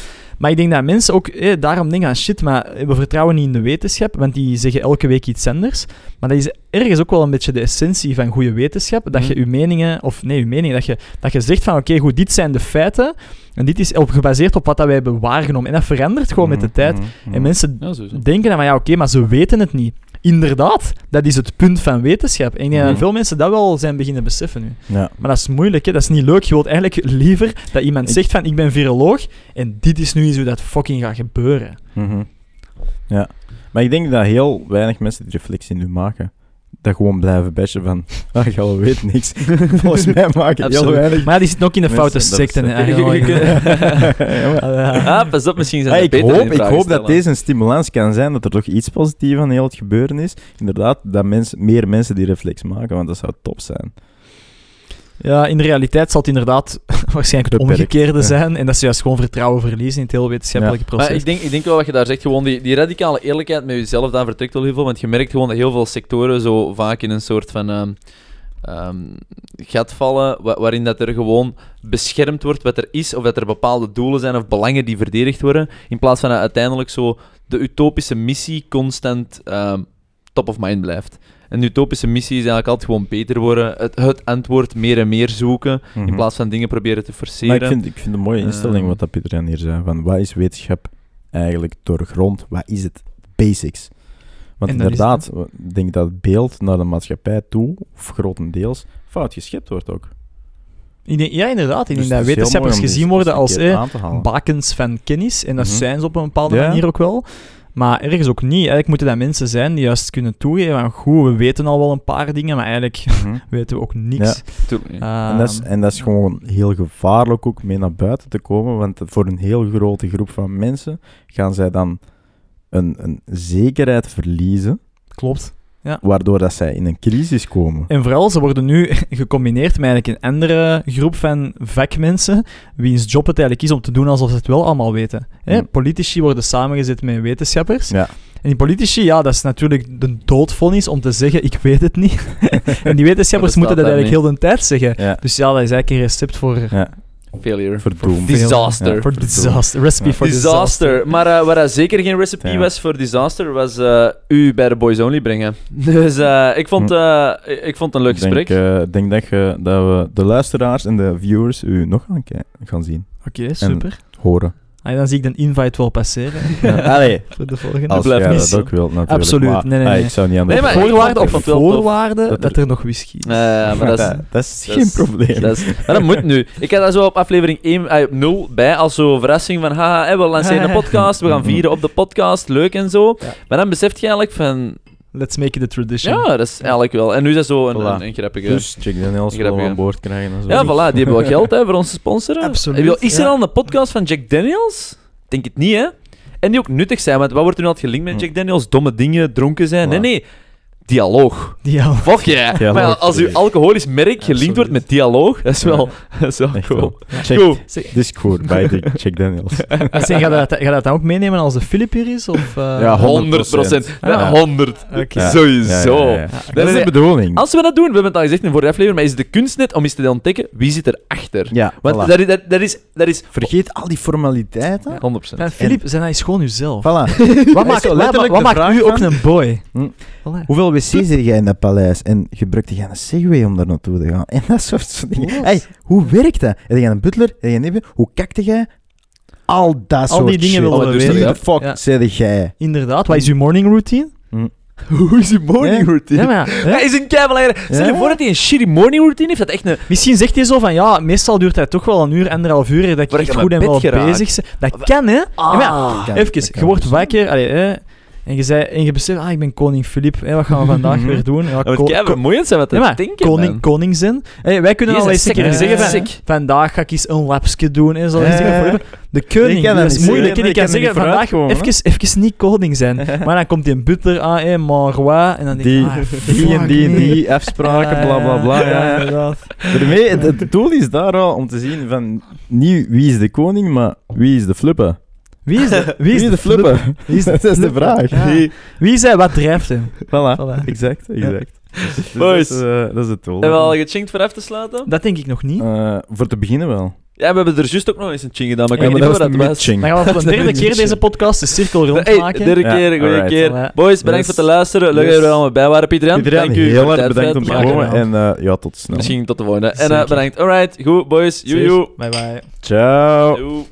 Maar ik denk dat mensen ook eh, daarom denken aan shit, maar we vertrouwen niet in de wetenschap, want die zeggen elke week iets anders. Maar dat is ergens ook wel een beetje de essentie van goede wetenschap, dat je Mhm. je meningen, of nee, je meningen, dat je, dat je zegt van oké, goed, dit zijn de feiten, en dit is op, gebaseerd op wat dat wij hebben waargenomen. En dat verandert gewoon met de Mhm, tijd. mhm. En mensen denken dan van ja, oké, maar ze weten het niet. Inderdaad, dat is het punt van wetenschap. En ik denk dat Mhm. veel mensen dat wel zijn beginnen beseffen nu. Ja. Maar dat is moeilijk, hè? dat is niet leuk. Je wilt eigenlijk liever dat iemand zegt van ik ben viroloog en dit is nu eens hoe dat fucking gaat gebeuren. Mhm. Ja. Maar ik denk dat heel weinig mensen die reflectie nu maken. Dat gewoon blijven bashen van, ah, Gallo weet niks. Volgens mij maken heel Absoluut. weinig Maar die zit ook in de foute maar- Ah, pas op, misschien zijn Ah, ik hoop, ik hoop dat deze een stimulans kan zijn, dat er toch iets positiefs aan heel het gebeuren is. Inderdaad, dat mensen, meer mensen die reflex maken, want dat zou top zijn. Ja, in de realiteit zal het inderdaad waarschijnlijk het omgekeerde ja. zijn. En dat ze juist gewoon vertrouwen verliezen in het hele wetenschappelijke Maar proces. ik denk, ik denk wel wat je daar zegt, gewoon die, die radicale eerlijkheid met jezelf, daar vertrekt wel heel veel. Want je merkt gewoon dat heel veel sectoren zo vaak in een soort van ehm, ehm, gat vallen, wa- waarin dat er gewoon beschermd wordt wat er is, of dat er bepaalde doelen zijn of belangen die verdedigd worden, in plaats van dat uiteindelijk zo de utopische missie constant ehm, top of mind blijft. En de utopische missie is eigenlijk altijd gewoon beter worden, het, het antwoord meer en meer zoeken, in Mhm. plaats van dingen proberen te Maar forceren. ik vind, ik vind een mooie instelling Ehm. wat dat Pieter Jan hier zei. Van wat is wetenschap eigenlijk doorgrond? Wat is het? Basics. Want inderdaad, ik denk dat het beeld naar de maatschappij toe, of grotendeels, fout geschept wordt ook. Ik denk- ja, inderdaad. Ik Dus denk dat wetenschappers gezien worden als een eh, bakens van kennis. En dat Mhm. zijn ze op een bepaalde Ja. manier ook wel. Maar ergens ook niet. Eigenlijk moeten dat mensen zijn die juist kunnen toegeven van goed, we weten al wel een paar dingen, maar eigenlijk Mhm. weten we ook niks. Ehm, En dat, is, en dat is gewoon heel gevaarlijk ook mee naar buiten te komen, want voor een heel grote groep van mensen gaan zij dan een, een zekerheid verliezen, klopt. Waardoor dat zij in een crisis komen. En vooral, ze worden nu gecombineerd met eigenlijk een andere groep van vakmensen, wiens job het eigenlijk is om te doen alsof ze het wel allemaal weten. Hè? Hmm. Politici worden samengezet met wetenschappers. Ja. En die politici, ja, dat is natuurlijk de doodvonnis om te zeggen, ik weet het niet. en die wetenschappers Dat moeten dat eigenlijk heel de tijd zeggen. Ja, Dus ja, dat is eigenlijk een recept voor... ja, Failure. voor doom. Disaster. Ja, Voor disaster. Recipe Ja. voor disaster. disaster. Maar eh, waar dat zeker geen recipe Ja. was voor disaster, was eh, u bij de Boys Only brengen. Dus eh, ik, vond, eh, ik vond het een leuk Ik denk, gesprek. eh, denk dat, je, dat we de luisteraars en de viewers u nog gaan, gaan zien, Oké, super. horen. Dan zie ik de invite wel passeren. Allee, voor de volgende. als blijft jij niet dat ook wilt natuurlijk. Absoluut, maar, nee, nee, ah, nee. ik zou niet aan de Nee, voorwaarde op voorwaarde Dat dat er- nog whisky is. Maar dat is, dat, dat is dat geen is- probleem. dat is- maar dat moet nu. Ik had daar zo op aflevering 1, eh, 0 bij als zo verrassing van haha, hè, we lanceren een podcast, we gaan vieren op de podcast, leuk en zo. Ja. Maar dan beseft je eigenlijk van, Let's make it a tradition. ja, dat is eigenlijk wel. En nu is dat zo een, Voilà. een, een grappige... Dus Jack Daniels Grappige. aan boord krijgen en zo. Ja, voilà, die hebben wel geld hè, voor ons te sponsoren. Absoluut, Is er ja. al een podcast van Jack Daniels? Denk het niet, hè? En die ook nuttig zijn, want wat wordt er nu altijd gelinkt met Hm. Jack Daniels? Domme dingen, dronken zijn? Nee, nee. Dialoog. Fuck yeah. Dialoog, Maar ja, als uw alcoholisch merk gelinkt wordt met dialoog, dat is wel, dat is wel Echt cool. wel. Check Cool. Discord bij de Jack Daniels. Ik zeg, Ga je dat, ga dat dan ook meenemen als de Philip hier is? Of, eh? Ja, 100 procent. Ah. 100. Oké. Ja. Sowieso. Ja, ja, ja. Ja, Dat is de bedoeling. Als we dat doen, we hebben het al gezegd in de vorige aflevering, maar is het de kunst net om eens te ontdekken wie zit erachter. Ja, Want voilà. dat, is, dat, dat is... Dat is Vergeet al die formaliteiten. 100%. Van Philip, zijn hij is gewoon uzelf. Voilà. Wat maakt, wat, wat maakt u ook een boy? Hm. Hoeveel zit jij in dat paleis en gebruikte jij een segway om daar naartoe te gaan? En dat soort dingen. Hey, hoe werkt dat? Heb jij een butler? Heb jij een? Hoe kakte jij? Al dat Al soort die dingen shit. willen we Wie weten. de fuck Ja. zei jij? Inderdaad. Wat is uw morning routine? Hoe is je morning Ja. routine? Ja, maar ja? Hij is een keibelangrijk. Stel je voor dat hij een shitty morning routine heeft, dat echt een... Misschien zegt hij zo van, ja, meestal duurt hij toch wel een uur, anderhalf uur, dat ik echt goed en wel bezig ben. Dat kan, hè? Ah. Even, dat je wordt dus. wakker, allee, hè, en je, zei, en je beseft, ah, ik ben koning Filip, hè, wat gaan we vandaag Mhm. weer doen? Ja, ko- vermoeiend zijn wat Ja, denken, koning, koning zijn. Wij kunnen al eens een keer zeggen van, vandaag ga ik eens een lapsje doen. En zo. De koning, dat is moeilijk. ik kan zeggen, vandaag komen, even, even niet koning zijn. Maar dan komt die een butler aan, roi, en dan denk ik, Die, ah, die en die en die afspraken, bla bla bla. Ja. inderdaad. Daarmee, het, het doel is daar al om te zien van niet wie is de koning, maar wie is de flippen. Wie is de, wie is de? Wie is de Dat is de flipper? vraag. Ja. Wie is hij? Wat drijft hem? Voilà, Voilà. exact, exact. Dus Boys. Dat is, eh, dat is het doel. Hebben we al gechinkt voor af te sluiten? Dat denk ik nog niet. Eh, voor te beginnen wel. Ja, we hebben er juist ook nog eens een ching gedaan, maar ik weet maar niet meer dat was dat een was. Dan gaan we voor de derde keer deze podcast de cirkel Hey, rondmaken. derde Ja, keer, goede keer. Boys, bedankt Yes. voor het luisteren. Leuk dat jullie er allemaal bij waren, Pieter Jan. Dank u heel voor erg tijd bedankt om te komen en eh, ja, tot snel. Misschien tot de volgende. En eh, bedankt. Alright, goed, boys. Joejoe. Bye bye. Ciao. Joe.